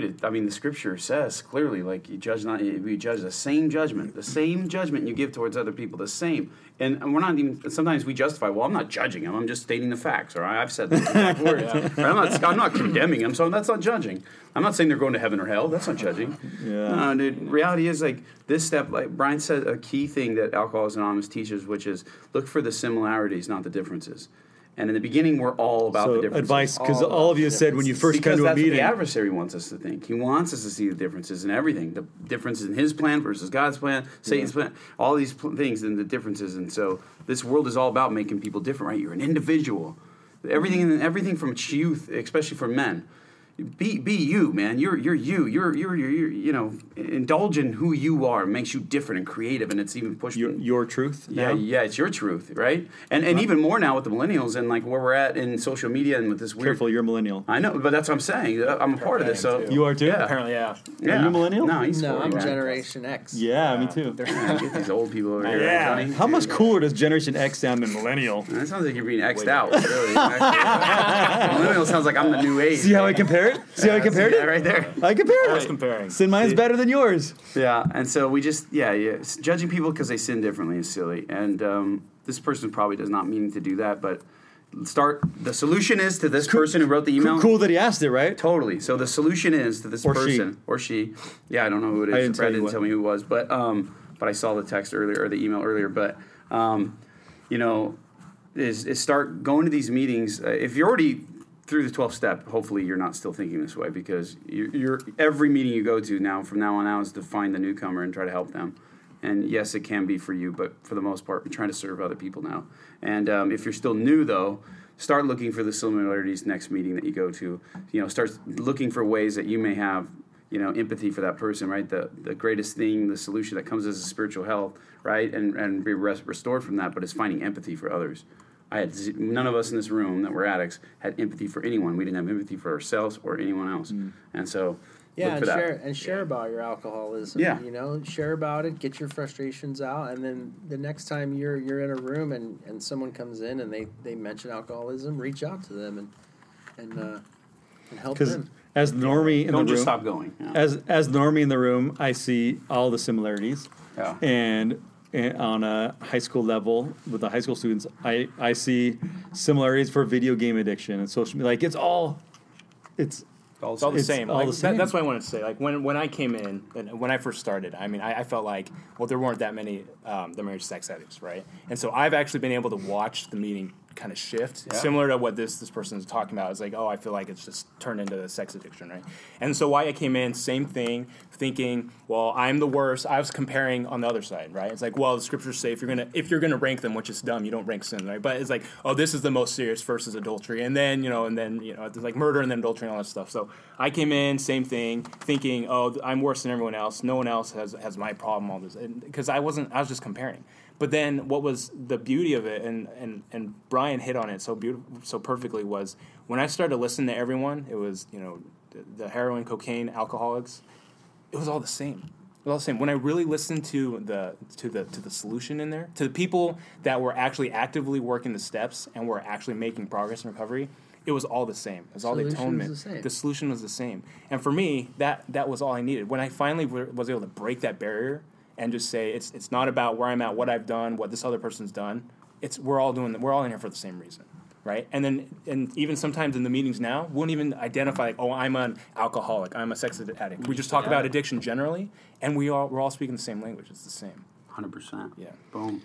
Dude, I mean, the scripture says clearly, like you judge not, we judge the same judgment, the same judgment you give towards other people, the same. And, and we're not even. Sometimes we justify. Well, I'm not judging them. I'm just stating the facts. Or I've said the exact words. Or I'm not. I'm not condemning them. So that's not judging. I'm not saying they're going to heaven or hell. That's not judging. Yeah. No, dude. Reality is like this step. Like Brian said, a key thing that Alcoholics Anonymous teaches, which is look for the similarities, not the differences. And in the beginning, we're all about the so differences. advice because All all of you said when you first Because come to a that's what meeting the adversary wants us to think. He wants us to see the differences in everything. The differences in his plan versus God's plan, Satan's plan, all these pl- things and the differences. And so this world is all about making people different, right? You're an individual. Everything, and everything from youth, especially for men. Be be you, man. You're you're you. You're you're you're, you're you know indulge in who you are makes you different and creative, and it's even pushed. your, your truth Yeah, now? yeah, it's your truth, right? And and even more now with the millennials and like where we're at in social media and with this weird. careful you're a millennial I know, but that's what I'm saying. Uh, I'm a part of this. So too. you are too Yeah. Apparently, yeah. yeah. you a millennial? No, he's No, 40, I'm man. Generation X. yeah me too get these old people over here. Yeah. Johnny. How much cooler does Generation X sound than Millennial? That sounds like you're being X'd out. Really. Millennial sounds like I'm the new age. See how I compare it? See how I compared Yeah, it? right there. I compared I was comparing. Sin mine's See? better than yours. Yeah, and so we just yeah, yeah, judging people because they sin differently is silly, and um, this person probably does not mean to do that, but start. The solution is to this person who wrote the email. Cool, cool that he asked it, right? Totally. So the solution is to this Or she. person or she. Yeah, I don't know who it is. I didn't tell didn't tell me who it was, but um, but I saw the text earlier or the email earlier. But um, you know, is is start going to these meetings. Uh, if you're already through the 12th step, hopefully you're not still thinking this way because you're, you're every meeting you go to now from now on out is to find the newcomer and try to help them. And yes, it can be for you, but for the most part, we're trying to serve other people now. And um, if you're still new, though, start looking for the similarities next meeting that you go to. You know, start looking for ways that you may have, you know, empathy for that person. Right, the the greatest thing, the solution that comes as a spiritual health, right, and and be res- restored from that. But it's finding empathy for others. I had z- none of us in this room that were addicts had empathy for anyone. We didn't have empathy for ourselves or anyone else. And so, Yeah, look and for that. share and share about your alcoholism. Yeah. you know, share about it, get your frustrations out, and then the next time you're you're in a room and, and someone comes in and they, they mention alcoholism, reach out to them and and uh, and help them. as the normie in Don't the just room, stop going. Yeah. as as the normie in the room, I see all the similarities. Yeah. And, and on a high school level with the high school students, I, I see similarities for video game addiction and social media. Like it's all, it's all It's all the It's same. all Like, the that- that's what I wanted to say. Like when, when I came in and when I first started, I mean, I, I felt like well, there weren't that many um, the marriage sex addicts, right? And so I've actually been able to watch the meeting kind of shift, Yeah. similar to what this this person is talking about. It's like, oh, I feel like it's just turned into a sex addiction, right? And so why I came in, same thing, thinking, well, I'm the worst. I was comparing on the other side, right? It's like, well, the scriptures say if you're gonna if you're gonna rank them, which is dumb, you don't rank sin, right? But it's like, oh, this is the most serious versus adultery, and then you know, and then you know, it's like murder and then adultery and all that stuff. So I came in, same thing, thinking, oh, I'm worse than everyone else. No one else has has my problem. All this, because I wasn't. I was just comparing. But then, what was the beauty of it, and, and, and Brian hit on it so beautiful, so perfectly, was when I started listening to everyone. It was you know the, the heroin, cocaine, alcoholics. It was all the same. It was all the same. When I really listened to the to the to the solution in there, to the people that were actually actively working the steps and were actually making progress in recovery, it was all the same. It was all the Solution atonement. the same. The solution was the same. And for me, that that was all I needed. When I finally was able to break that barrier and just say it's it's not about where I'm at, what I've done, what this other person's done. It's we're all doing we're all in here for the same reason. Right, and then, and even sometimes in the meetings now, we won't even identify like, oh, I'm an alcoholic, I'm a sex addict. We just talk about addiction generally, and we all we're all speaking the same language. It's the same. 100%. Yeah. Boom.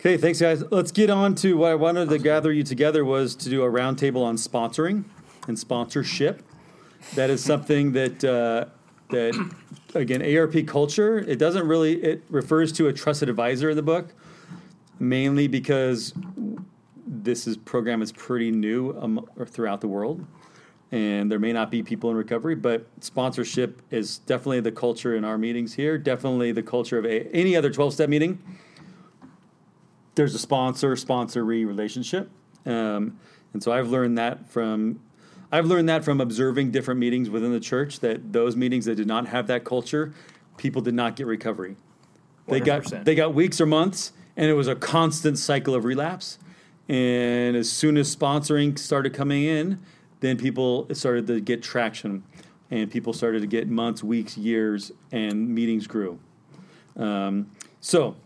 Okay, thanks, guys. Let's get on to what I wanted to gather you together was to do a roundtable on sponsoring and sponsorship. That is something that uh, that again ARP culture. It doesn't really. It refers to a trusted advisor in the book, mainly because this is program is pretty new um, throughout the world, and there may not be people in recovery. But sponsorship is definitely the culture in our meetings here. Definitely the culture of a, any other twelve step meeting there's a sponsor sponsoree relationship um, and so i've learned that from i've learned that from observing different meetings within the church that those meetings that did not have that culture people did not get recovery they got 100%. they got weeks or months and it was a constant cycle of relapse and as soon as sponsoring started coming in then people started to get traction and people started to get months weeks years and meetings grew um, so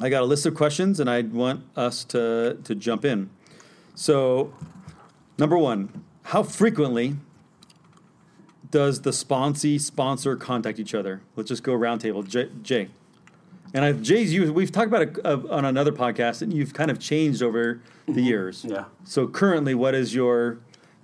I got a list of questions, and I want us to to jump in. So, number one, how frequently does the sponsee sponsor contact each other? Let's just go roundtable. Jay, Jay. and I, Jay's you. We've talked about it uh, on another podcast, and you've kind of changed over the years. Yeah. So currently, what is your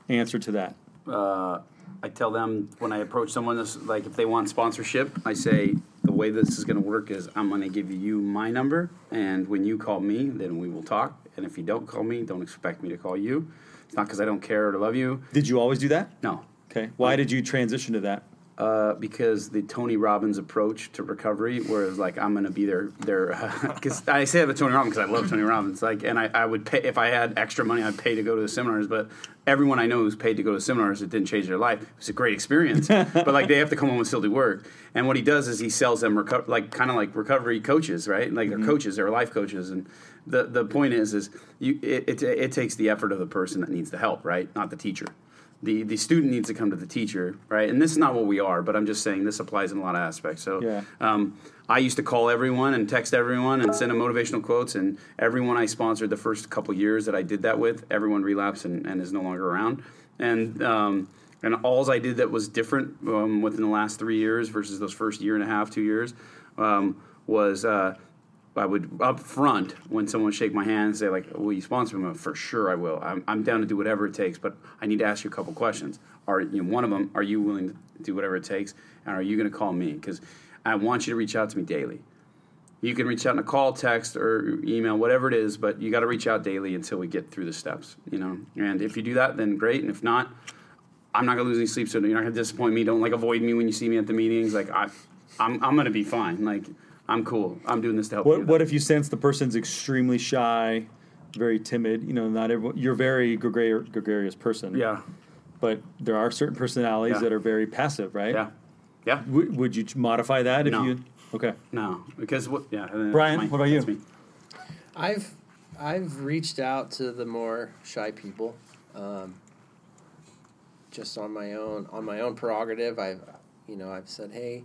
answer to that? uh, I tell them when I approach someone, this, like if they want sponsorship, I say the way this is going to work is I'm going to give you my number, and when you call me, then we will talk. And if you don't call me, don't expect me to call you. It's not because I don't care or love you. Did you always do that? No, Okay. Why did you transition to that? Uh, because the Tony Robbins approach to recovery, whereas like I'm gonna be their their because I say that Tony Robbins because I love Tony Robbins. Like, and I, I would pay if I had extra money, I'd pay to go to the seminars. But everyone I know who's paid to go to seminars, it didn't change their life. It was a great experience, but like they have to come home and still do work. And what he does is he sells them reco- like kind of like recovery coaches, right? Like they're coaches, they're life coaches, and the the point is is you it, it it takes the effort of the person that needs the help, right? Not the teacher the the student needs to come to the teacher, right? And this is not what we are, but I'm just saying this applies in a lot of aspects. So, Yeah. um, I used to call everyone and text everyone and send them motivational quotes, and everyone I sponsored the first couple years that I did that with, everyone relapsed and, and is no longer around. And um, and alls I did that was different um, within the last three years versus those first year and a half, two years, um, was. Uh, I would up front when someone shake my hand and say like, "Will you sponsor me?" For sure, I will. I'm, I'm down to do whatever it takes, but I need to ask you a couple questions. Are you know, one of them? Are you willing to do whatever it takes, and are you going to call me? Because I want you to reach out to me daily. You can reach out in a call, text, or email, whatever it is, but you got to reach out daily until we get through the steps. You know, and if you do that, then great. And if not, I'm not gonna lose any sleep. So you're not gonna disappoint me. Don't like avoid me when you see me at the meetings. Like I, I'm, I'm gonna be fine. Like I'm cool. I'm doing this to help What you. what if you sense the person's extremely shy, very timid? You know, not everyone. You're a very gregarious, gregarious person. Yeah, But there are certain personalities Yeah. that are very passive, right? yeah, yeah. W- would you modify that if No. you? Okay. No, because what? Yeah. Brian, that's what about you? me. I've I've reached out to the more shy people, um, just on my own on my own prerogative. I've you know I've said, hey,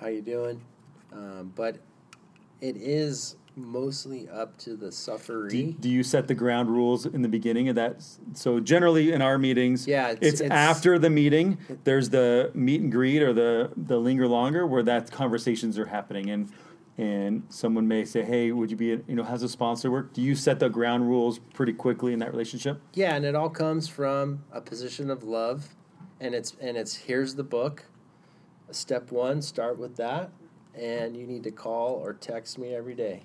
how you doing? Um, but it is mostly up to the sufferee. Do, do you set the ground rules in the beginning of that? So generally in our meetings, Yeah, it's- it's, it's- after the meeting. There's the meet and greet or the the linger longer where that conversations are happening and and someone may say, hey, would you be you know how's a sponsor work? Do you set the ground rules pretty quickly in that relationship? Yeah, and it all comes from a position of love, and it's and it's here's the book. Step one, start with that, and you need to call or text me every day,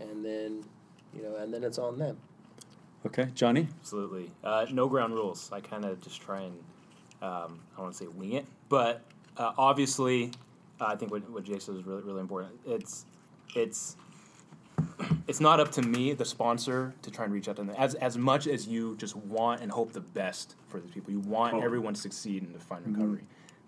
and then, you know, and then it's on them. Okay, Johnny. Absolutely. Uh, no ground rules. I kind of just try and, um, I don't want to say wing it, but uh, obviously, uh, I think what, what Jay said is really, really important. It's, it's, it's not up to me, the sponsor, to try and reach out to them. As, as much as you just want and hope the best for these people, you want Totally. everyone to succeed in the fund recovery,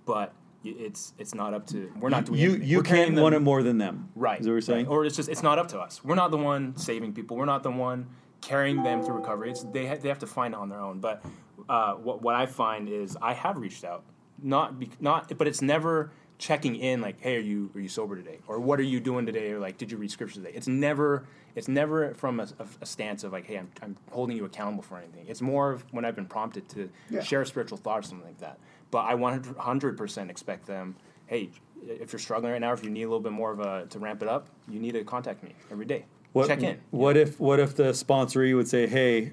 but y- it's it's not up to we're not doing You anything. you We're can't them- want it more than them. Right. Is that what you're saying? right. Or it's just it's not up to us. We're not the one saving people. We're not the one carrying them through recovery. It's they ha- they have to find it on their own. But uh, what what I find is I have reached out, not be, not, but it's never checking in like, hey, are you are you sober today, or what are you doing today, or like, did you read scripture today? It's never it's never from a, a, a stance of like, hey, I'm, I'm holding you accountable for anything. It's more of when I've been prompted to share a spiritual thought or something like that. But I 100 percent expect them. Hey, if you're struggling right now, if you need a little bit more of a to ramp it up, you need to contact me every day. What, Check in. What if what if the sponsoree would say, "Hey,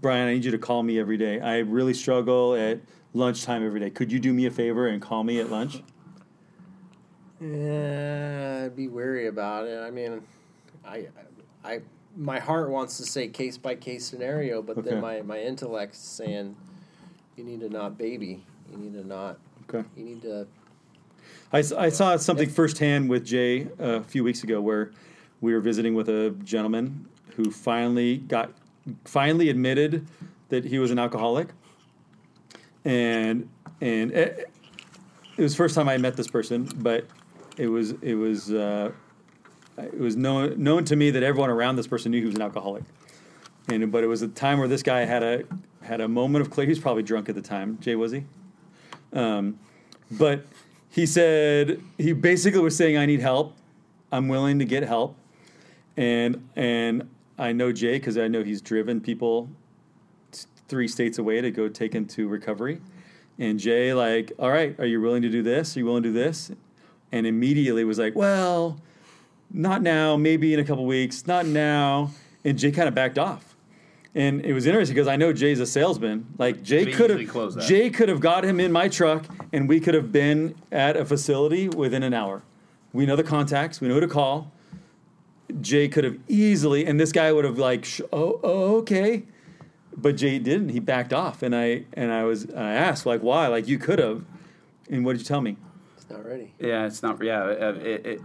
Brian, I need you to call me every day. I really struggle at lunchtime every day. Could you do me a favor and call me at lunch?" Yeah, I'd be wary about it. I mean, I, I, my heart wants to say case by case scenario, but Okay. then my my intellect's saying, you need to not baby. You need to not. Okay. You need to. I, I saw something firsthand with Jay a few weeks ago where we were visiting with a gentleman who finally got finally admitted that he was an alcoholic, and and it, it was the first time I met this person, but it was it was uh, it was known known to me that everyone around this person knew he was an alcoholic, and but it was a time where this guy had a had a moment of clarity. He was probably drunk at the time. Jay was he? Um, but he said he basically was saying, "I need help. I'm willing to get help." And and I know Jay because I know he's driven people t- three states away to go take him to recovery. And Jay, like, all right, are you willing to do this? Are you willing to do this? And immediately was like, well, not now, maybe in a couple weeks, not now. And Jay kind of backed off. And it was interesting because I know Jay's a salesman. Like Jay Could could easily close have. Jay could have got him in my truck and we could have been at a facility within an hour. We know the contacts, we know who to call. Jay could have easily, and this guy would have like, sh- oh, oh, okay, but Jay didn't. He backed off, and I and I was I asked like, why? Like you could have, and what did you tell me? It's not ready. Yeah, it's not. Yeah, it, it,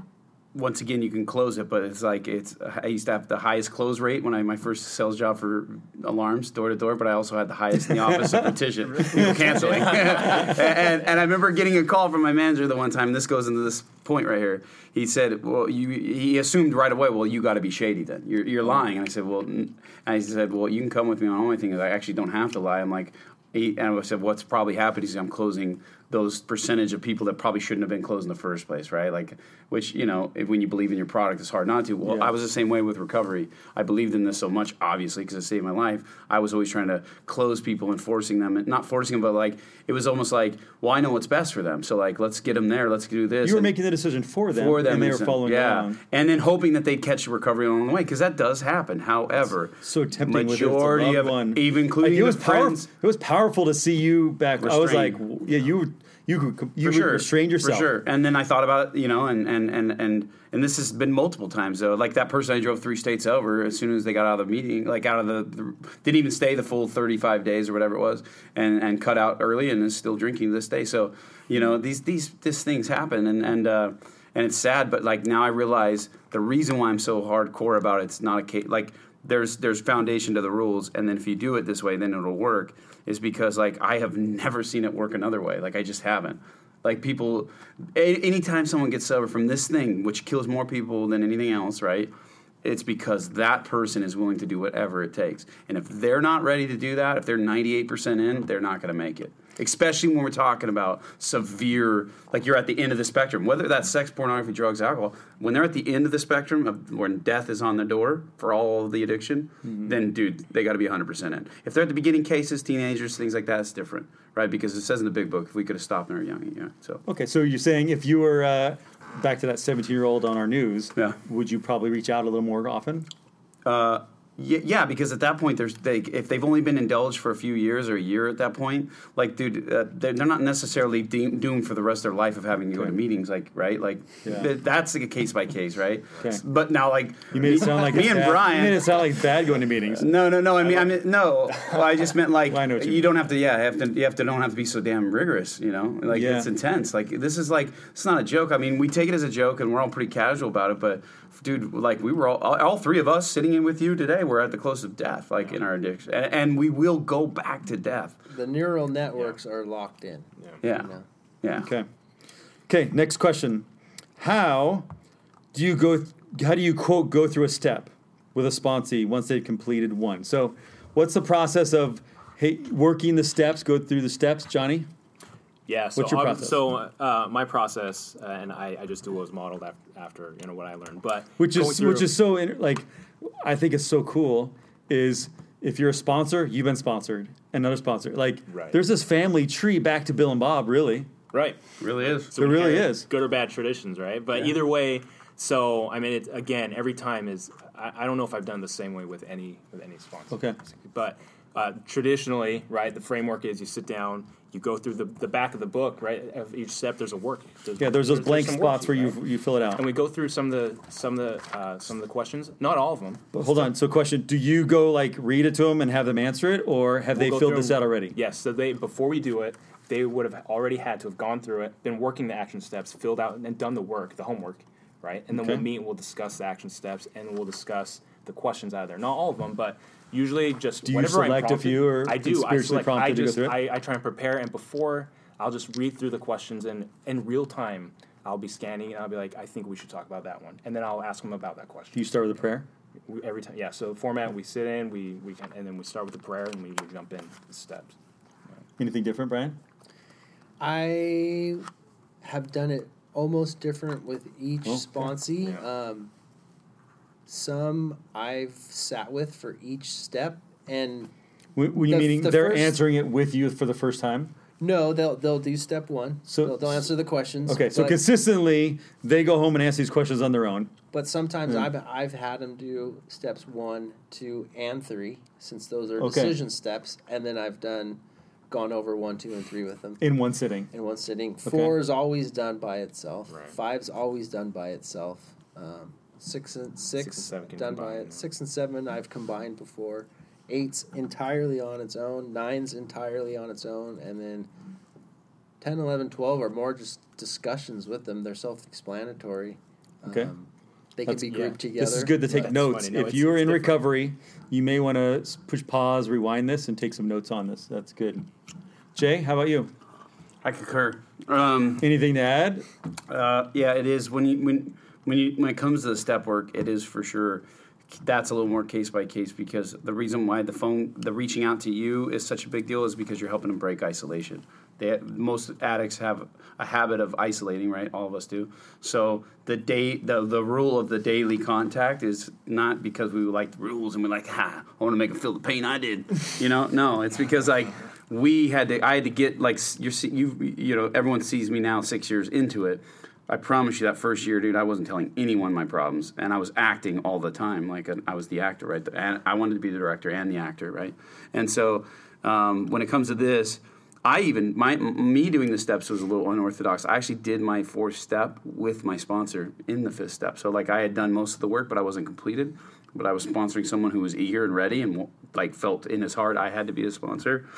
once again, you can close it, but it's like it's. I used to have the highest close rate when I my first sales job for alarms, door to door. But I also had the highest in the office of petition, canceling. and and I remember getting a call from my manager the one time. And this goes into this point right here. He said, "Well, you." He assumed right away, "Well, you got to be shady then. You're you're lying." And I said, "Well," and I said, "Well, you can come with me." And the only thing is, I actually don't have to lie. I'm like. He, and I said, "What's probably happened?" He said, "I'm closing those percentage of people that probably shouldn't have been closed in the first place, right? Like, which you know, if, when you believe in your product, it's hard not to. Well, Yeah. I was the same way with recovery. I believed in this so much, obviously, because it saved my life. I was always trying to close people and forcing them, and not forcing them, but like it was almost like, well, I know what's best for them, so like let's get them there, let's do this. You were And- making the decision for them, for them, and they were following yeah, along. and then hoping that they'd catch the recovery along the way because that does happen. However, So tempting majority with it's of one. even including Like, it was the powerful. It was powerful to see you back. I was like, yeah, you you could you for would sure, restrain yourself. For sure. And then I thought about it, you know, and and and and and this has been multiple times though. Like that person I drove three states over as soon as they got out of the meeting, like out of the, the didn't even stay the full thirty five days or whatever it was, and and cut out early and is still drinking this day. So you know these these these things happen and and. uh and it's sad, but like now I realize the reason why I'm so hardcore about it's not a case like there's there's foundation to the rules, and then if you do it this way, then it'll work. Is because like I have never seen it work another way. Like I just haven't. Like people, a- anytime someone gets sober from this thing, which kills more people than anything else, right? It's because that person is willing to do whatever it takes. And if they're not ready to do that, if they're 98% in, they're not going to make it. Especially when we're talking about severe, like you're at the end of the spectrum, whether that's sex, pornography, drugs, alcohol. When they're at the end of the spectrum of when death is on the door for all of the addiction, then dude, they got to be 100% in. If they're at the beginning cases, teenagers, things like that, it's different, right? Because it says in the big book, if we could have stopped when we were young, yeah. So Okay, so you're saying if you were uh, back to that 17 year old on our news, Yeah. would you probably reach out a little more often? Uh, yeah, yeah, because at that point, there's they if they've only been indulged for a few years or a year at that point, like dude, uh, they're, they're not necessarily de- doomed for the rest of their life of having to go to meetings, like right, like Yeah. th- that's like a case by case, right? Okay. But now, like You made it sound like me and bad. Brian. You made it sound like bad going to meetings. no, no, no. I mean, I mean, no. Well, I just meant like Well, you you mean. don't have to. Yeah, have to. You have to. Don't have to be so damn rigorous. You know, like Yeah. it's intense. Like this is like it's not a joke. I mean, we take it as a joke and we're all pretty casual about it. But dude, like we were all, all, all three of us sitting in with you today. We're at the close of death, like in our addiction, and, and we will go back to death. The neural networks are locked in. Yeah, You know? yeah. Okay. Okay, next question. How do you go how do you quote go through a step with a sponsee once they've completed one? So, what's the process of hey, working the steps, go through the steps, Johnny? Yeah. So, What's your process? so uh, my process, uh, and I, I just do what was modeled after, after you know what I learned. But Which is through- which is so in, like I think it's so cool is if you're a sponsor, you've been sponsored, another sponsor. Like Right. there's this family tree back to Bill and Bob, really. right. Really is. So There we really is. good or bad traditions, right? But Yeah. either way, so I mean, it, again, every time is I, I don't know if I've done the same way with any with any sponsor. Okay. but uh, traditionally, right, the framework is you sit down, you go through the, the back of the book, right. Of each step, there's a work. Yeah, there's those blank some spots where you right? you fill it out. and we go through some of the some of the uh, some of the questions. Not all of them. But hold on. So, question: Do you go like read it to them and have them answer it, or have We'll they filled this out already? Yes. So they before we do it, they would have already had to have gone through it, been working the action steps, filled out and done the work, the homework, right? And then Okay. we'll meet and we'll discuss the action steps and we'll discuss the questions out of there. Not all of them, but usually just Do you whatever I'm select a few, or I do. I spiritually select. prompted I to go just through it? I, I try and prepare, and before I'll just read through the questions and in real time. I'll be scanning and I'll be like, I think we should talk about that one, and then I'll ask them about that question Do you start with a prayer? we, every time. Yeah. So the format we sit in, we we can, and then we start with the prayer and we, we jump in the steps. Anything different, Brian? I have done it almost different with each Oh, sponsee. Yeah. Um, some I've sat with for each step, and When, when you The- meaning the they're first- answering it with you for the first time? no, they'll they'll do step one. So- they'll, they'll answer the questions. Okay, so consistently they go home and answer these questions on their own. but sometimes Hmm. I've I've had them do steps one, two, and three, since those are Okay. decision steps, and then I've done gone over one, two, and three with them. in one sitting. in one sitting. Four is always done by itself. Right. Five's always done by itself. Um, six and six, Six and seven can done by it. yeah. Six and seven I've combined before. Eight's entirely on its own. Nine's entirely on its own, and then 10, 11, 12 are more just discussions with them. They're self-explanatory. Okay. Um, they can That's- be yeah. grouped together. This is good to take That's notes. No, if it's- you're it's in different. recovery, you may want to push pause, rewind this, and take some notes on this. That's good. Jay, how about you? I concur. Um, Anything to add? Uh, yeah, it is when you when when you when it comes to the step work, it is for sure. That's a little more case by case because the reason why the phone, the reaching out to you is such a big deal is because you're helping them break isolation. They most addicts have a habit of isolating, right? All of us do. So the day the the rule of the daily contact is not because we like the rules and we're like, ha, I want to make them feel the pain I did. You know, no, it's because like we had to. I had to get like see- you you know everyone sees me now six years into it. I promise you that first year, dude, I wasn't telling anyone my problems, and I was acting all the time. Like I was the actor, right? And I wanted to be the director and the actor, right? And so um, when it comes to this, I even my me doing the steps was a little unorthodox. I actually did my fourth step with my sponsor in the fifth step. So like I had done most of the work, but I wasn't completed. But I was sponsoring someone who was eager and ready and like felt in his heart I had to be a sponsor.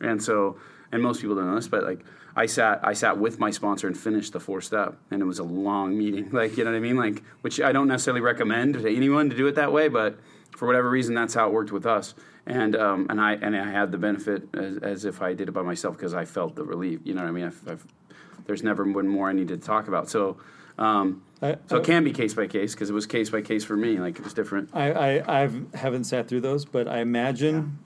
And so, and most people don't know this, but like I sat, I sat with my sponsor and finished the four step, and it was a long meeting. Like you know what I mean? Like which I don't necessarily recommend to anyone to do it that way, but for whatever reason, that's how it worked with us. And um, and I and I had the benefit as, as if I did it by myself because I felt the relief. You know what I mean? I've, I've, there's never been more I needed to talk about. So. Um, I- so it can be case by case because it was case by case for me. Like it was different. I, I I've haven't sat through those, but I imagine.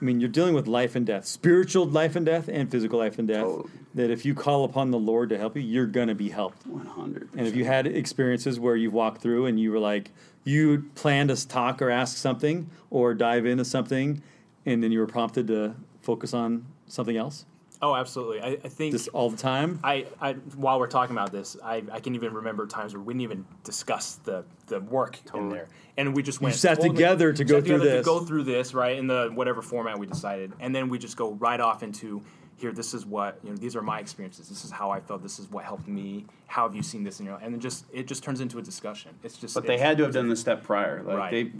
I mean, you're dealing with life and death, spiritual life and death, and physical life and death. Totally. That if you call upon the Lord to help you, you're gonna be helped. One hundred. And if you had experiences where you walked through and you were like, you planned to talk or ask something or dive into something, and then you were prompted to focus on something else, Oh, absolutely. I, I think just all the time. I, I while we're talking about this, I, I can even remember times where we didn't even discuss the, the work in there, and we just went sat well, together to sat go through together this. to go through this right in the whatever format we decided, and then we just go right off into here. This is what you know. These are my experiences. This is how I felt. This is what helped me. How have you seen this in your? And then just it just turns into a discussion. It's just But they had to have done the step prior. Like Right. they,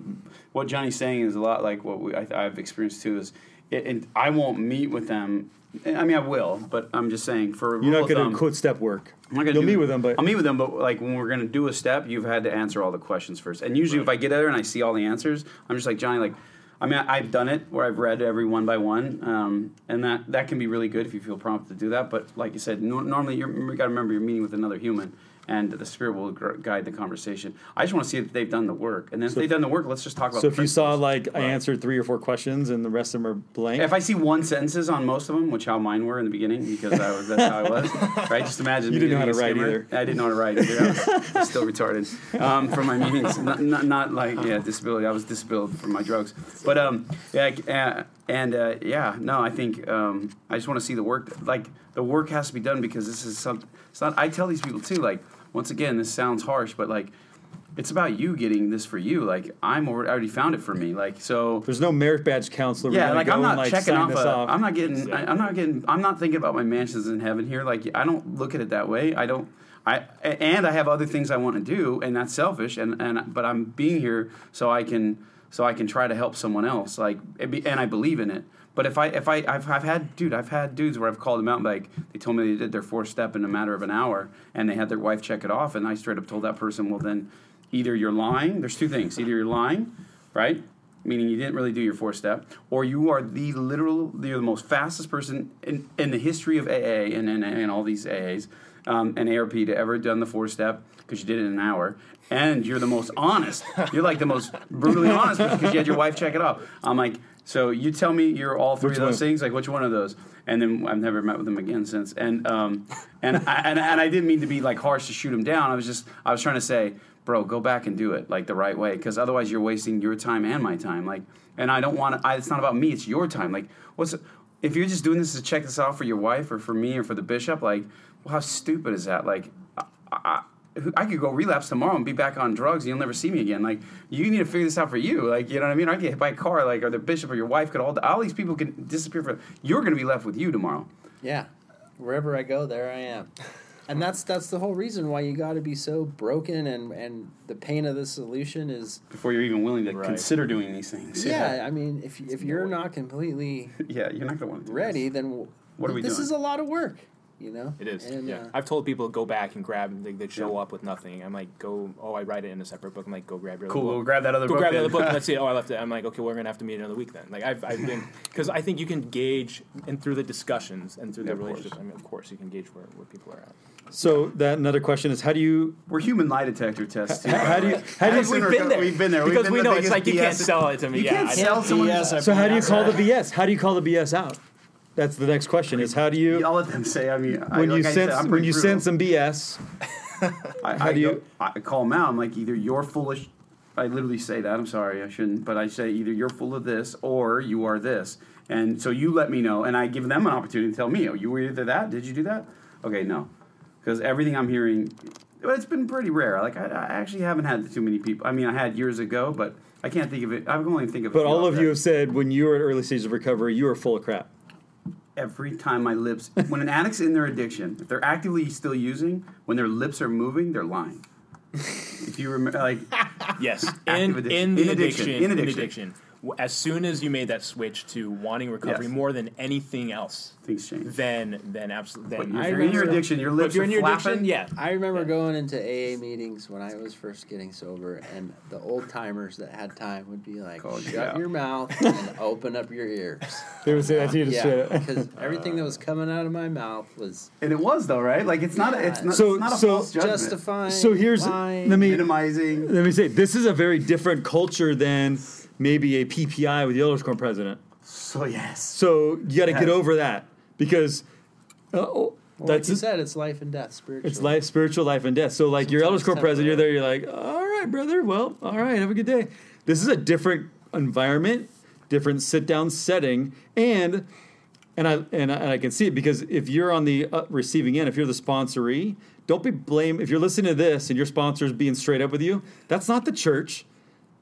what Johnny's saying is a lot like what we, I, I've experienced too. Is it, and I won't meet with them. I mean, I will, but I'm just saying for You're not going to quote step work. I'm not gonna You'll meet with them, but I'll meet with them. But like when we're gonna do a step, you've had to answer all the questions first. And usually, if I get there and I see all the answers, I'm just like Johnny. Like, I mean, I've done it where I've read every one by one, um, and that that can be really good if you feel prompted to do that. But like you said, nor normally you're, you got to remember you're meeting with another human, and the spirit will guide the conversation. I just want to see if they've done the work, and then if they've done the work, let's just talk about. so if you saw like I answered three or four questions and the rest of them are blank, If I see one sentences on most of them, which how mine were in the beginning, because I was, that's how I was, right? Just imagine. You didn't know how to write skimmer. either. I didn't know how to write either. I was still retarded um, from my meetings. Not, not, not like yeah, disability. I was disabled from my drugs. But um, yeah, uh, and uh, yeah, no, I think um, I just want to see the work. Like the work has to be done because this is something. It's not. I tell these people too. Like once again, this sounds harsh, but like. It's about you getting this for you. Like I'm already, I already found it for me. Like so. there's no merit badge counselor. Yeah, like I'm not and, like, checking off, a, off. I'm not getting. I, Exactly. I'm not getting. I'm not thinking about my mansions in heaven here. Like I don't look at it that way. I don't. I and I have other things I want to do, and that's selfish. And and but I'm being here so I can so I can try to help someone else. Like and I believe in it. But if I if I I've, I've had dude I've had dudes where I've called them out and like they told me they did their four step in a matter of an hour and they had their wife check it off and I straight up told that person well then either you're lying there's two things either you're lying right meaning you didn't really do your four step, or you are the literal, you're the most fastest person in, in the history of AA and, and, and all these AAs um, and ARP to ever done the four step because you did it in an hour, and you're the most honest. You're like the most brutally honest because you had your wife check it off. I'm like, so you tell me you're all three Which of those one? things, like which one of those? And then I've never met with them again since. And um, and I, and, and I didn't mean to be like harsh to shoot him down. I was just I was trying to say, bro, go back and do it like the right way, because otherwise you're wasting your time and my time. Like, and I don't want to. It's not about me. It's your time. Like, what's if you're just doing this to check this out for your wife or for me or for the bishop? Like, well, how stupid is that? Like, I, I, I could go relapse tomorrow and be back on drugs. and You'll never see me again. Like, you need to figure this out for you. Like, you know what I mean? I get hit by a car. Like, or the bishop or your wife could all. All these people can disappear. For you're going to be left with you tomorrow. Yeah, wherever I go, there I am. And that's that's the whole reason why you got to be so broken, and and the pain of the solution is Before you're even willing to Right. consider doing these things. yeah. I mean, if if you're not completely Yeah, you're not going to want to ready, This. then What are we this doing? is a lot of work, you know. It is. And, yeah. uh, I've told people to go back and grab. They, they show Yeah. up with nothing. I'm like, go. Oh, I write it in a separate book. I'm like, go grab your Cool. other We'll book. grab that other Go book. grab the other book. and Let's see. Oh, I left it. I'm like, okay, we're gonna have to meet another week then. Like I've, I've been because I think you can gauge and through the discussions and through Yeah, the relationships. course. I mean, of course, you can gauge where, where people are at. So that another question is how do you We're human lie detector tests. How, how do you how do you We've been there. We've been there. We've because been we the know it's biggest like you can't sell it to me. You yeah, can't sell someone. So how do you call the BS? How do you call the BS out? That's the next question: is how do you I'll let them say. I mean, I, when you like I sense I'm when you brutal. sense some BS? I, How I do go- you- I call them out. I'm like, either you're foolish. I literally say that. I'm sorry, I shouldn't, but I say either you're full of this or you are this. And so you let me know, and I give them an opportunity to tell me, oh, you were either that. Did you do that? Okay, no, because everything I'm hearing, well, it's been pretty rare. Like I, I actually haven't had too many people. I mean, I had years ago, but I can't think of it. I can only think of. But all of that. you have said when you were at early stages of recovery, you were full of crap. Every time my lips when an addict's in their addiction if they're actively still using when their lips are moving they're lying if you remember like Yes, Active in, addiction. in the In addiction. addiction, In in addiction. Addiction. w- As soon as you made that switch to wanting recovery Yes. more than anything else, things change then then absolutely. but Then if you're in your addiction your But lips you're are in your flapping addiction, yeah, I remember going into AA meetings when I was first getting sober, and the old timers that had time would be like, Oh, "Shut yeah. your mouth and open up your ears." They would say that to you to yeah, straight up. because everything that was uh. coming out of my mouth was and it was though right like it's not it's not, So- it's not a so- false judgment justifying. So here's lying. let me minimizing let me say this is a very different culture than maybe a PPI with the Elders Quorum president. so yes So you got to get over that because uh, oh, Well, like that's you said, it's life and death, spiritual. it's life, spiritual life and death. So like your Elders Quorum president, you're there, you're like, all right, brother, well, all right, have a good day. This is a different environment, different sit down setting, and and I and I, and I can see it because if you're on the uh, receiving end, if you're the sponsoree, don't be blame. If you're listening to this and your sponsor's being straight up with you, that's not the church.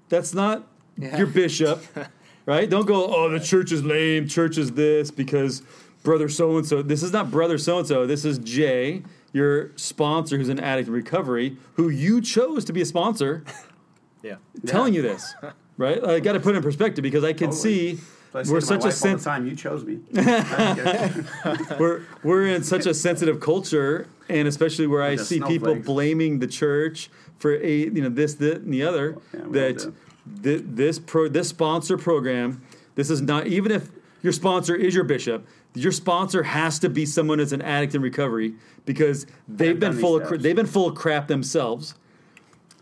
That's not Yeah. your bishop, right? Don't go, oh, the church is lame. Church is this because brother so and so. This is not brother so and so. This is Jay, your sponsor, who's an addict in recovery, who you chose to be a sponsor, yeah. telling you this, right? I got to put it in perspective because I can Totally. see So we're such a wife all the sense time you chose me we're we're in such a sensitive culture, and especially where I The see people snowflakes. blaming the church for a you know this, that, and the other. Yeah, we all that thi- this pro this sponsor program, this is not even if your sponsor is your bishop. Your sponsor has to be someone that's an addict in recovery because they've been full of steps. they've been full of crap themselves,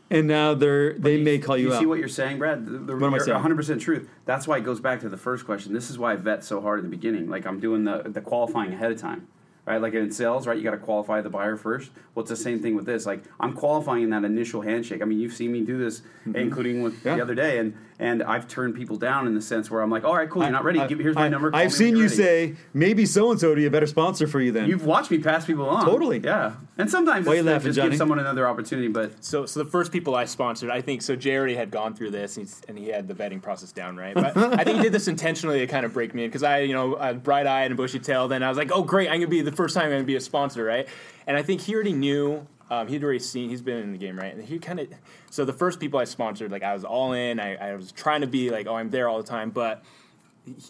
and now they're they may call you, you out. see what you're saying, Brad? The, the, What am I saying? 100% truth. That's why it goes back to the first question. This is why I vet so hard in the beginning. Like I'm doing the, the qualifying ahead of time, right? Like in sales, right? You got to qualify the buyer first. Well, it's the same thing with this. Like I'm qualifying in that initial handshake. I mean, you've seen me do this, including with Mm-hmm. Yeah. the other day, and and I've turned people down in the sense where I'm like, all right, cool, you're not ready. I- Give, here's my I- number. call I've seen you're ready. say maybe so and so would be a better sponsor for you then. You've watched me pass people on. Totally. Yeah. And sometimes Why it's you laughing, just Johnny? give someone another opportunity, but So, so the first people I sponsored, I think, so Jay already had gone through this, and, he's, and he had the vetting process down, right? But I think he did this intentionally to kind of break me in because I, you know, uh, bright eyed and bushy tailed, and I was like, oh great, I'm gonna be the first time I'm gonna be a sponsor, right? And I think he already knew. Um, he'd already seen. He's been in the game, right? And he kind of. So the first people I sponsored, like I was all in. I, I was trying to be like, oh, I'm there all the time, but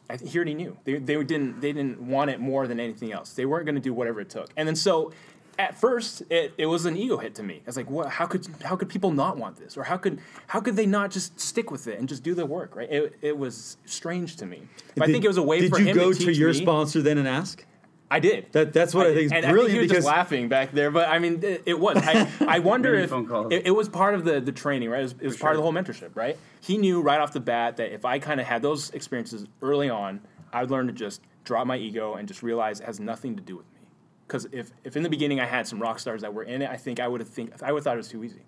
I he already knew. They, they didn't they didn't want it more than anything else. They weren't going to do whatever it took. And then so at first it, it was an ego hit to me. I was like, what? How could how could people not want this? Or how could how could they not just stick with it and just do the work? Right? It, it was strange to me. But I think it was a way Did for you him go to to your me. sponsor then and ask? I did. That that's what I, did. think is I brilliant think because just laughing back there, but I mean, it, it was. I, I wonder if it, it was part of the, the training, right? It was, it was part of the whole mentorship, right? He knew right off the bat that if I kind of had those experiences early on, I'd learn to just drop my ego and just realize it has nothing to do with me. Because if, if in the beginning I had some rock stars that were in it, I think I would have think I would have thought it was too easy,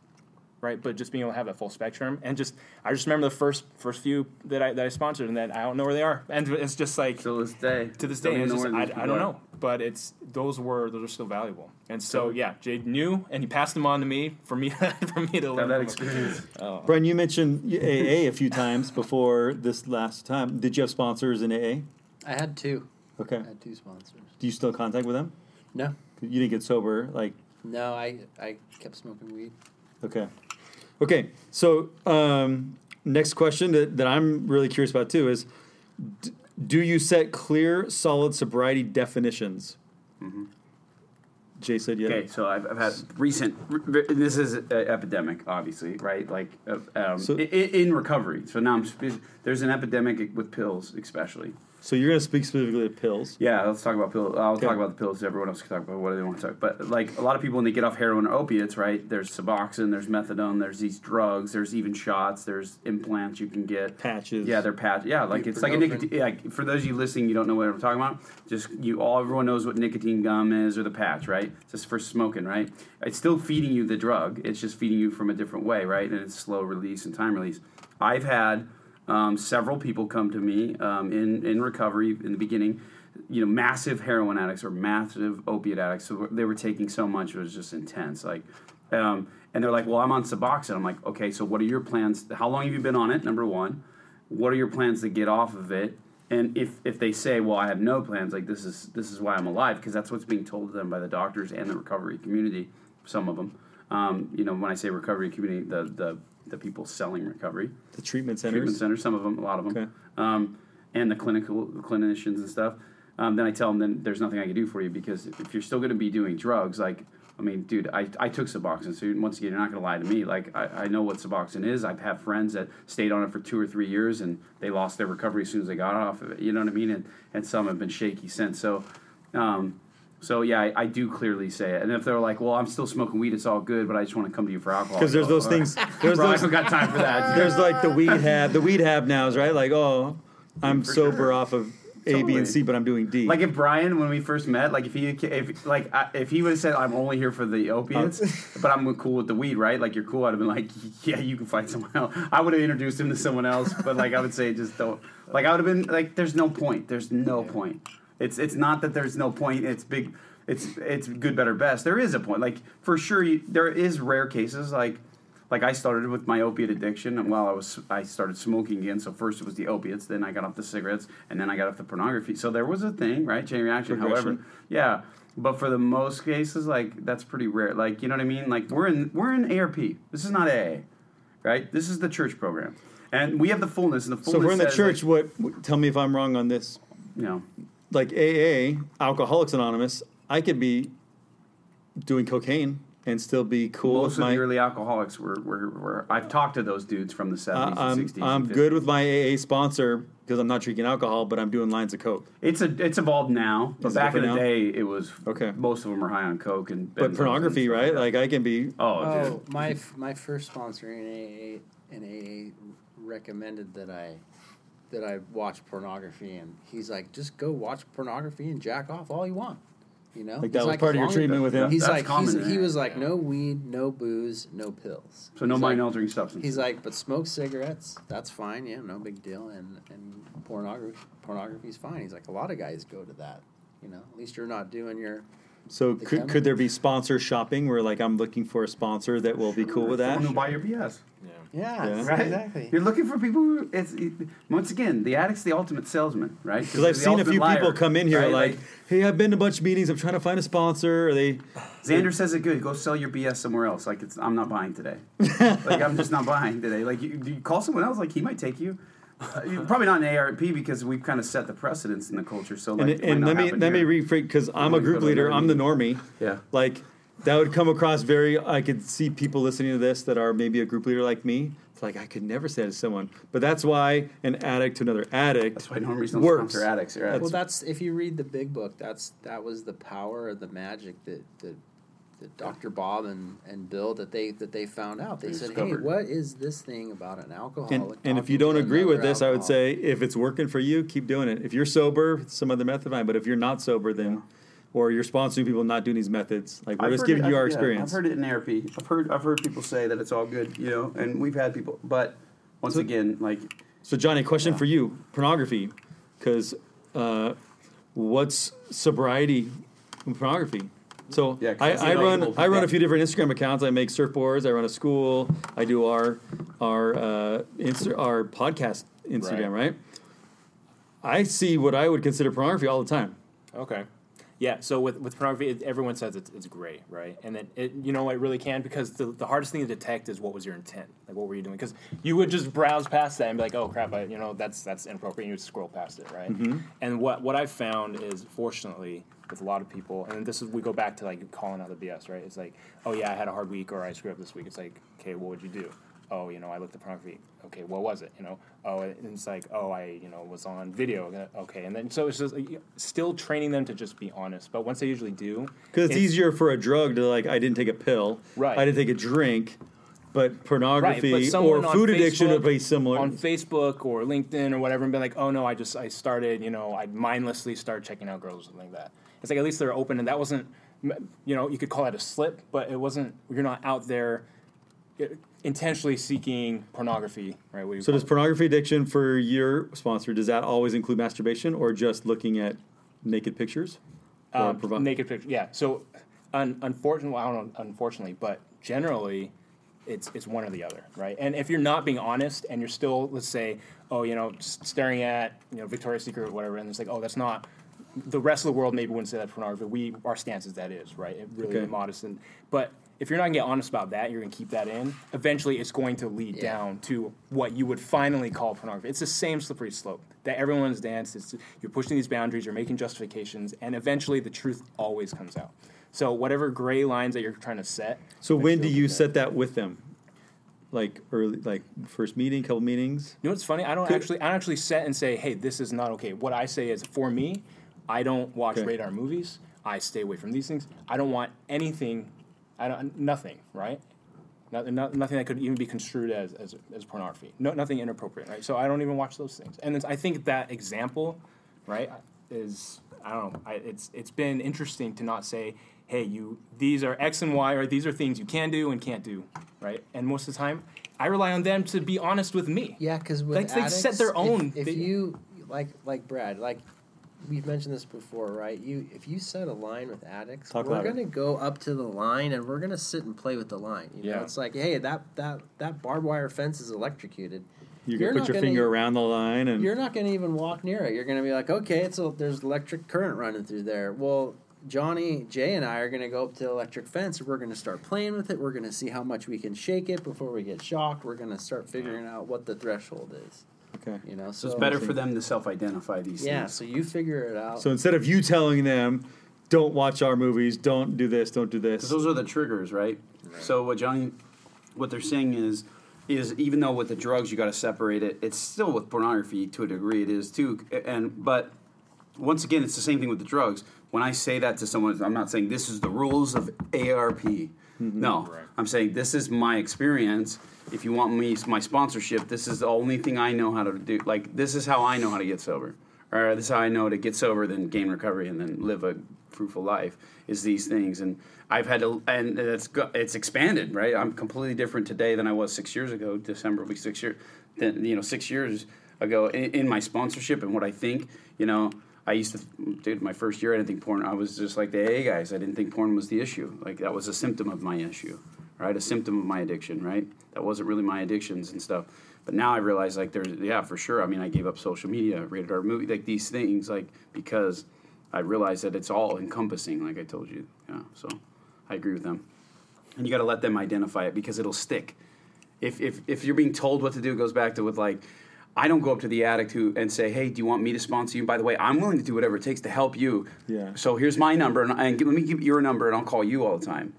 right? But just being able to have that full spectrum and just I just remember the first first few that I that I sponsored and that I don't know where they are, and it's just like till this day. to this day, even it's know just, I, I don't know, but it's those were those are still valuable, and so yeah, Jade knew, and he passed them on to me for me for me to Have learn that from. experience. Brian, you mentioned AA a few times before this last time. Did you have sponsors in AA? I had two. Okay. I had two sponsors. Do you still contact with them? No, You didn't get sober, like no, I I kept smoking weed. okay, okay. So um, next question that, that I'm really curious about too is, d- do you set clear, solid sobriety definitions? Jay said yeah. Okay, so I've, I've had recent. This is an epidemic, obviously, right? Like uh, um, So- i- i- in recovery. So now I'm. There's an epidemic with pills, especially. So you're going to speak specifically to pills. Yeah, let's talk about pills. I'll Okay. talk about the pills. Everyone else can talk about what they want to talk. But like a lot of people, when they get off heroin or opiates, right? There's Suboxone, there's methadone, there's these drugs, there's even shots, there's implants you can get. Patches. Yeah, they're patch. Yeah, like it's like a nicotine. Yeah, for those of you listening, you don't know what I'm talking about. Just you all, everyone knows what nicotine gum is or the patch, right? It's just for smoking, right? It's still feeding you the drug. It's just feeding you from a different way, right? And it's slow release and time release. I've had um, several people come to me um, in in recovery in the beginning. You know, massive heroin addicts or massive opiate addicts. So they were taking so much it was just intense. Like, um, and they're like, "Well, I'm on Suboxone." I'm like, "Okay, so what are your plans? How long have you been on it? Number one, what are your plans to get off of it?" And if if they say, "Well, I have no plans," like this is this is why I'm alive because that's what's being told to them by the doctors and the recovery community. Some of them, um, you know, when I say recovery community, the the the people selling recovery The treatment centers. treatment centers, some of them, a lot of them, Okay. um, and the clinical clinicians and stuff. Um, then I tell them, then there's nothing I can do for you because if you're still going to be doing drugs, like, I mean, dude, I, I took Suboxone, so once again, you're not going to lie to me. Like, I, I know what Suboxone is. I've had friends that stayed on it for two or three years and they lost their recovery as soon as they got off of it. You know what I mean? And, and some have been shaky since. So, um, so yeah, I, I do clearly say it. And if they're like, well, I'm still smoking weed, it's all good, but I just want to come to you for alcohol. Because there's those "All right." things. There's Bro, I those. don't got time for that. There's like the weed hab. The weed hab now is right. Like, oh, I'm For sober sure. off of A, B, Totally. and C, but I'm doing D. Like if Brian, when we first met, like if he, if like I- if he would have said, "I'm only here for the opiates," oh. but I'm cool with the weed, right? Like you're cool. I'd have been like, "Yeah, you can find someone else." I would have introduced him to someone else, but like I would say, just don't. Like I would have been like, "There's no point. There's no point." It's it's not that there's no point. It's big. It's it's good, better, best. There is a point. Like for sure, you, there is rare cases like. Like I started with my opiate addiction, and while I was I started smoking again. So first it was the opiates, then I got off the cigarettes, and then I got off the pornography. So there was a thing, right? Chain reaction. However, yeah. But for the most cases, like that's pretty rare. Like you know what I mean? Like we're in we're in ARP. This is not AA, right? This is the church program, and we have the fullness. And the fullness. so we're in the church. like, What? Tell me if I'm wrong on this. know, Like AA, Alcoholics Anonymous. I could be doing cocaine and still be cool most with of my. the early alcoholics were, were, were. I've talked to those dudes from the I- seventies I'm, and sixties. I'm good with my AA sponsor because I'm not drinking alcohol, but I'm doing lines of coke. It's a it's evolved now, but back in the now? day, it was Okay. Most of them are high on coke and But pornography, and right? Like I can be. oh, Oh, my f- my first sponsor in AA in AA recommended that I that I watch pornography, and he's like, just go watch pornography and jack off all you want. You know, Like that He's was part of your treatment with him? He's That's like, common he's, he was like, no weed, no booze, no pills. So no He's mind like, altering substances. He's like, but smoke cigarettes, that's fine, yeah, no big deal, and and pornography pornography's fine. He's like, a lot of guys go to that. You know, at least you're not doing your So The could, camera? could there be sponsor shopping where like I'm looking for a sponsor that will be cool with that? Someone who buy your BS. Yeah. yeah, Yeah. Right? exactly. You're looking for people who it's it, once again the addict's the ultimate salesman, right? Because I've seen a few liar, people come in here right? like, "Hey, I've been to a bunch of meetings. I'm trying to find a sponsor." Or they, Xander says it good. Go sell your BS somewhere else. Like it's I'm not buying today. like I'm just not buying today. Like you, you call someone else. Like he might take you. Uh, probably not in ARP because we've kind of set the precedence in the culture. So like, and, and let me happen let me here. rephrase because I'm a group leader. I'm the normie. Yeah. Like that would come across very. I could see people listening to this that are maybe a group leader like me. It's like I could never say that to someone, but that's why an addict to another addict That's why normies don't works. sponsor addicts. Right? Well, that's if you read the big book. That's that was the power of the magic that that, that Dr. Bob and, and Bill that they that they found out. They They said, discovered. "Hey, what is this thing about an alcoholic?" And, and if you don't agree with another this, I would say if it's working for you, keep doing it. If you're sober, some other method fine. But if you're not sober, then or you're sponsoring people not doing these methods, like we're I've just giving it- you our I've- yeah, experience. I've heard it in ARP. I've heard I've heard people say that it's all good, you know, and we've had people. But once So- again, like So, Johnny, question Yeah. for you: pornography, because uh, what's sobriety in pornography? So Yeah, I, I run I run a few different Instagram accounts. I make surfboards. I run a school. I do our our uh, Insta, our podcast Instagram. Right. I see what I would consider pornography all the time. Okay. Yeah, so with, with pornography, it, everyone says it's, it's great, right? And then, it, you know, it really can because the, the hardest thing to detect is what was your intent, like what were you doing? Because you would just browse past that and be like, oh crap, I, you know, that's that's inappropriate. And you would scroll past it, right? And what what I've found is, fortunately, with a lot of people, and this is we go back to like calling out the BS, right? It's like, oh yeah, I had a hard week or I screwed up this week. It's like, okay, what would you do? oh, you know, I looked at pornography. Okay, what was it? You know, oh, and it's like, oh, I, you know, was on video. Okay, and then so it's just like, still training them to just be honest. But once they usually do, Because it's, easier for a drug to like, I didn't take a pill, Right. I didn't take a drink, but Right, pornography but or food addiction would Facebook- be similar. on Facebook or LinkedIn or whatever, and be like, oh no, I just I started, you know, I mindlessly started checking out girls or something like that. It's like at least they're open, and that wasn't, you know, you could call that a slip, but it wasn't. You're not out there uh, intentionally seeking pornography, right? Do so does it? pornogaphy addiction for your sponsor? Does that always include masturbation or just looking at naked pictures? Um, provi- naked picture. Yeah. So, un- unfortunately, I don't know, unfortunately, but generally, it's it's one or the other, right? And if you're not being honest and you're still, let's say, oh, you know, staring at you know Victoria's Secret or whatever, and it's like, oh, that's not. The rest of the world maybe wouldn't say that for pornography. We our stance is that is right. It really Okay. modest and but. If you're not gonna get honest about that, you're gonna keep that in. Eventually, it's going to lead Yeah. down to what you would finally call pornography. It's the same slippery slope that everyone's danced. It's you're pushing these boundaries, you're making justifications, and eventually the truth always comes out. So whatever gray lines that you're trying to set. so when do you set that with them? Like early, like first meeting, couple meetings. You know what's funny? I don't Could- actually. I don't actually set and say, "Hey, this is not okay." What I say is, for me, I don't watch Okay. rated R movies. I stay away from these things. I don't want anything. I don't nothing. Right. Nothing, no- nothing that could even be construed as, as, as pornography. No, nothing inappropriate, right? So I don't even watch those things. And it's, I think that example, right, is I don't know. I, it's it's been interesting to not say, hey, you these are X and Y, or these are things you can do and can't do, right? And most of the time, I rely on them to be honest with me. Yeah, because with Like, they set their if- own- If, they- you like, like Brad, like we've mentioned this before, right? You if you set a line with addicts, Talk we're gonna go up to the line and we're gonna sit and play with the line. You know, Yeah. it's like, hey, that that that barbed wire fence is electrocuted. You You're can put your gonna- finger around the line and You're not gonna even walk near it. You're gonna be like, okay, it's a, there's electric current running through there. Well. Johnny, Jay, and I are going to go up to the electric fence we're going to start playing with it. We're going to see how much we can shake it before we get shocked. We're going to start figuring out what the threshold is. Okay. You know, So it's better for them to self-identify these Yeah, things. so you figure it out. So instead of you telling them, "Don't watch our movies," "Don't do this," "Don't do this," Because those are the triggers, right? right? So what Johnny, what they're saying is, is even though with the drugs you got to separate it, it's still with pornography to a degree. It is too, and but once again, it's the same thing with the drugs. When I say that to someone, I'm not saying this is the rules of ARP. Mm-hmm. No, Right. I'm saying this is my experience. If you want me, my sponsorship, this is the only thing I know how to do. Like this is how I know how to get sober, or this is how I know to get sober, then gain recovery, and then live a fruitful life. Is these things, and I've had to, and it's it's expanded, right? I'm completely different today than I was six years ago. December will be six years, then you know, six years ago in, in my sponsorship and what I think, you know. I used to, dude, my first year, I didn't think porn, I was just like the AA guys. I didn't think porn was the issue. Like, that was a symptom of my issue, right? A symptom of my addiction, right? That wasn't really my addictions and stuff. But now I realize, like, there's, yeah, for sure. I mean, I gave up social media, rated R movie, like these things, like, because I realized that it's all encompassing, like I told you. Yeah, so I agree with them. And you got to let them identify it because it'll stick. If, if, if you're being told what to do, it goes back to with, like, I don't go up to the addict who and say, "Hey, do you want me to sponsor you?" By the way, I'm willing to do whatever it takes to help you. Yeah. So here's my number, and, and give, let me give you your number, and I'll call you all the time.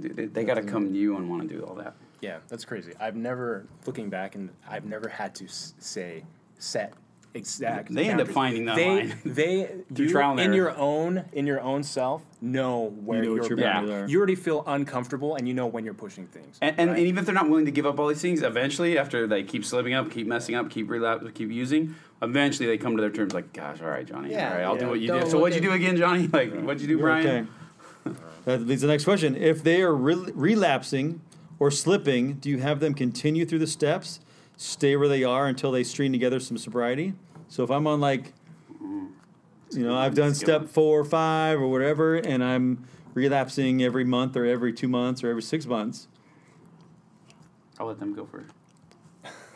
They, they, got to come to you and want to do all that. Yeah, that's crazy. I've never, looking back, and I've never had to s- say set exact. They end up finding that they, line. They Through you, trial and in error. your own in your own self know where know what your your boundaries are. You already feel uncomfortable, and you know when you're pushing things. And, and, right? and even if they're not willing to give up all these things, eventually, after they keep slipping up, keep messing up, keep relapse, keep using, eventually they come to their terms like, "Gosh, all right, Johnny, Yeah, all right, I'll yeah. do what you Don't do." So what'd you do again, Johnny? Like, what'd you do, You're Brian? okay. That leads to the next question. If they are re- relapsing or slipping, do you have them continue through the steps, stay where they are until they string together some sobriety? So if I'm on like, you know, I've done That's a good step four or five or whatever, and I'm relapsing every month or every two months or every six months. I'll let them go first.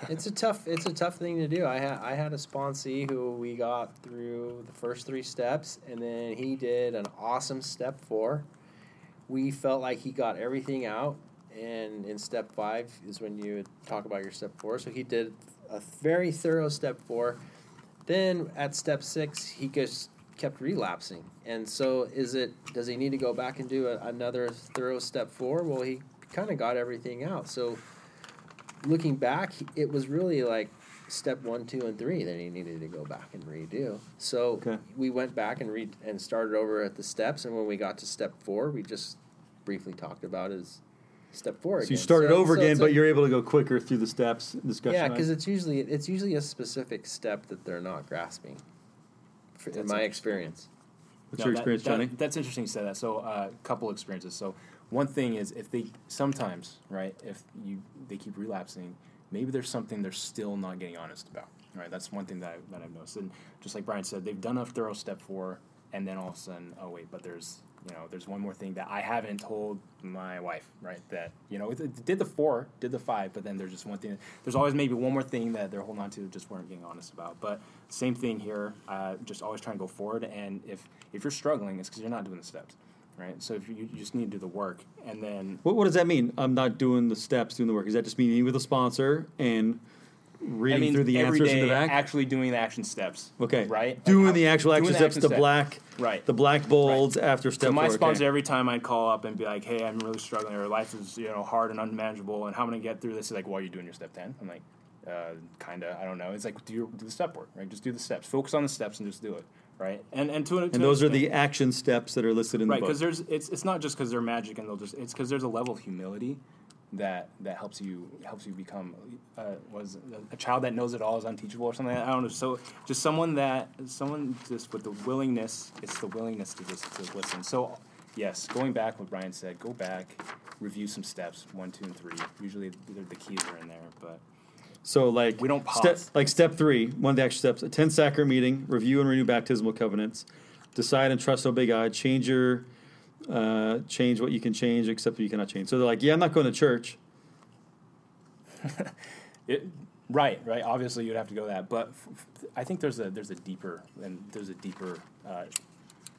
it's a tough it's a tough thing to do. I had I had a sponsee who we got through the first three steps, and then he did an awesome step four. We felt like he got everything out, and in step five is when you talk about your step four. So he did a very thorough step four. Then at step six, he just kept relapsing. And so, is it does he need to go back and do a, another thorough step four? Well, he kind of got everything out. So looking back, it was really like step one, two, and three that he needed to go back and redo. So Okay. we went back and re- and started over at the steps, and when we got to step four, we just briefly talked about his step four. So you again. started over so again, but like- you're able to go quicker through the steps. Discussion. yeah, because it's usually it's usually a specific step that they're not grasping. For, in my experience. what's No, your that- experience, that- Johnny? That's interesting you said that. So, a uh, couple experiences. So, one thing is if they sometimes, right, if you they keep relapsing, maybe there's something they're still not getting honest about. Right, that's one thing that, I, that I've noticed. And just like Brian said, they've done a thorough step four, and then all of a sudden, oh wait, but there's you know there's one more thing that I haven't told my wife. Right, that you know did the four, did the five, but then there's just one thing. There's always maybe one more thing that they're holding on to, just weren't getting honest about. But same thing here. Uh, just always trying to go forward. And if if you're struggling, it's because you're not doing the steps. Right, so if you, you just need to do the work, and then What, what does that mean? I'm not doing the steps, doing the work. Is that just me meeting with a sponsor and reading I mean, through the answers in the back? actually doing the action steps. okay. Right? Doing how- the actual doing action the steps, action the step. black, Right. the black bolds after step So my four. okay. sponsor, every time I'd call up and be like, "Hey, I'm really struggling, or life is you know hard and unmanageable, and how am I gonna get through this?" He's like, "Well, are you doing your step 10? I'm like, uh, "Kinda, I don't know." It's like, do your, do the step work, right? Just do the steps. Focus on the steps and just do it, right? And and to, to and an those are the action steps that are listed in right the book. right? because there's it's it's not just because they're magic and they'll just it's because there's a level of humility that that helps you helps you become uh, was a child that knows it all is unteachable or something. I don't know. So just someone that someone just with the willingness. It's the willingness to just to listen. So yes, going back what Brian said, go back, review some steps one, two, and three. Usually the, the keys are in there, but So like We don't step pause. like step three, one of the action steps, attend sacrament meeting, review and renew baptismal covenants, decide and trust obey God, change your uh, change what you can change, except what you cannot change. So they're like, yeah, I'm not going to church. It, right, right. Obviously, you'd have to go that, but f- f- I think there's a there's a deeper and there's a deeper uh,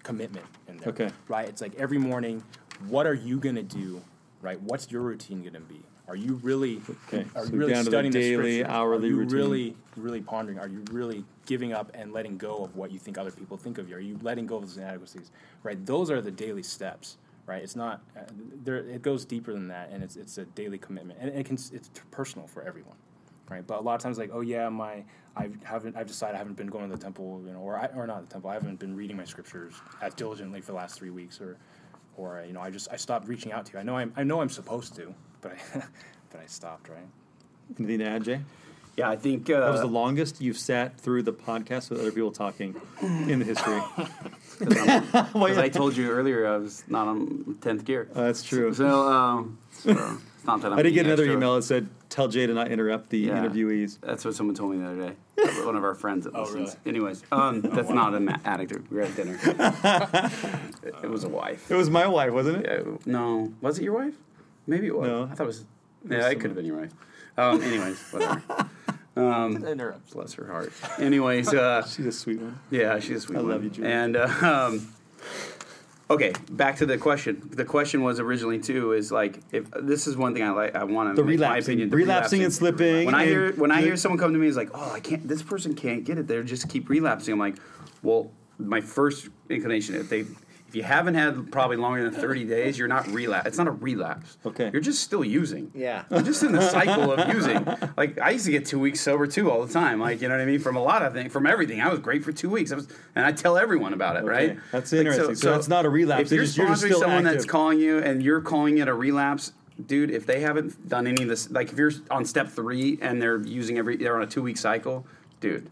commitment in there. Okay. Right. It's like every morning, what are you gonna do? Right. What's your routine gonna be? Are you really? Okay, Are so you really down to the studying the, daily, hourly Are you routine. really, really pondering? Are you really giving up and letting go of what you think other people think of you? Are you letting go of those inadequacies? Right. Those are the daily steps. Right. It's not. Uh, there. It goes deeper than that, and it's it's a daily commitment, and it can. It's personal for everyone right? But a lot of times, like, oh yeah, my I haven't I've decided I haven't been going to the temple, you know, or I, or not the temple. I haven't been reading my scriptures as diligently for the last three weeks, or or you know, I just I stopped reaching out to you. I know I'm I know I'm supposed to, but I but I stopped, right? Anything to add, Jay? Yeah, I think uh, That was the longest you've sat through the podcast with other people talking in the history. Because I told you earlier, I was not on tenth gear. Uh, that's true. So, um, so it's not that I'm I did get another extra. email that said, "Tell Jay to not interrupt the Yeah. interviewees." That's what someone told me the other day. One of our friends that Oh, listens. really? Anyways, um, that's wow. not an addict. We were at dinner. it, it was a wife. It was my wife, wasn't it? Yeah, no, was it your wife? Maybe it was. No. I thought it was. was Yeah, it could have been your wife. Um, anyways, whatever. Um, Interrupt. bless her heart. Anyways, uh, She's a sweet one. yeah, she's a sweet I one. love you, Julie. And uh, um, okay, back to the question. The question was originally too is like if this is one thing I like. I want to The make my relapsing, opinion. the relapsing and slipping. When I hear when I hear someone come to me is like, oh, I can't. This person can't get it. They just keep relapsing. I'm like, well, my first inclination if they. If you haven't had probably longer than 30 days, you're not relapse. It's not a relapse. Okay. You're just still using. Yeah. You're just in the cycle of using. Like I used to get two weeks sober too all the time. Like you know what I mean? From a lot of things, from everything. I was great for two weeks. I was, and I tell everyone about it. Okay. Right? That's Like, interesting. So it's not a relapse. If you're It's just- you're sponsoring still someone that's calling you and you're calling it a relapse, dude, if they haven't done any of this, like if you're on step three and they're using every, they're on a two week cycle, dude.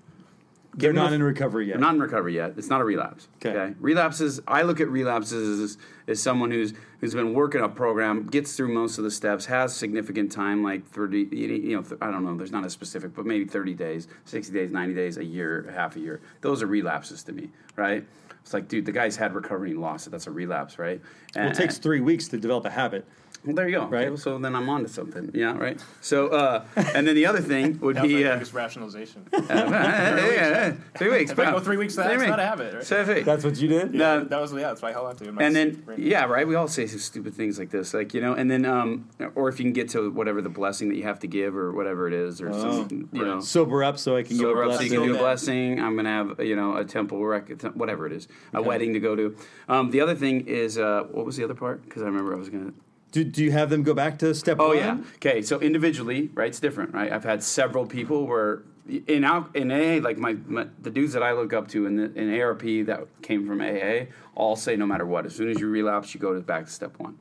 They're not in recovery yet. they're not in recovery yet. It's not a relapse. Okay. Relapses. I look at relapses as, as someone who's who's been working a program, gets through most of the steps, has significant time, like thirty. You know, th- I don't know. There's not a specific, but maybe thirty days, sixty days, ninety days, a year, half a year. Those are relapses to me, right? It's like, dude, the guy's had recovery and lost it. That's a relapse, right? Well, it takes three weeks to develop a habit. Well, there you go. Right. Okay, so then I'm on to something. Yeah, right. So, uh, and then the other thing would That was be. my Uh, biggest rationalization. three weeks. If I go three weeks, that's Three not a habit, right? So, hey, That's what you did. Yeah, No. that was yeah. That's why I held on to it. my and then brain. yeah, right. We all say some stupid things like this, like you know, and then um, or if you can get to whatever the blessing that you have to give or whatever it is, or Oh, some, you know. Sober up so I can Sober give a up so you blessing. can do a blessing. I'm gonna have you know a temple rec, whatever it is, a wedding to go to. Um, the other thing is uh, what was the other part? Because I remember I was gonna Do, do you have them go back to step Oh one? yeah. Okay. So individually, right? It's different, right? I've had several people where in al- in AA, like my, my the dudes that I look up to in the, in ARP that came from AA, all say no matter what, as soon as you relapse, you go to back to step one.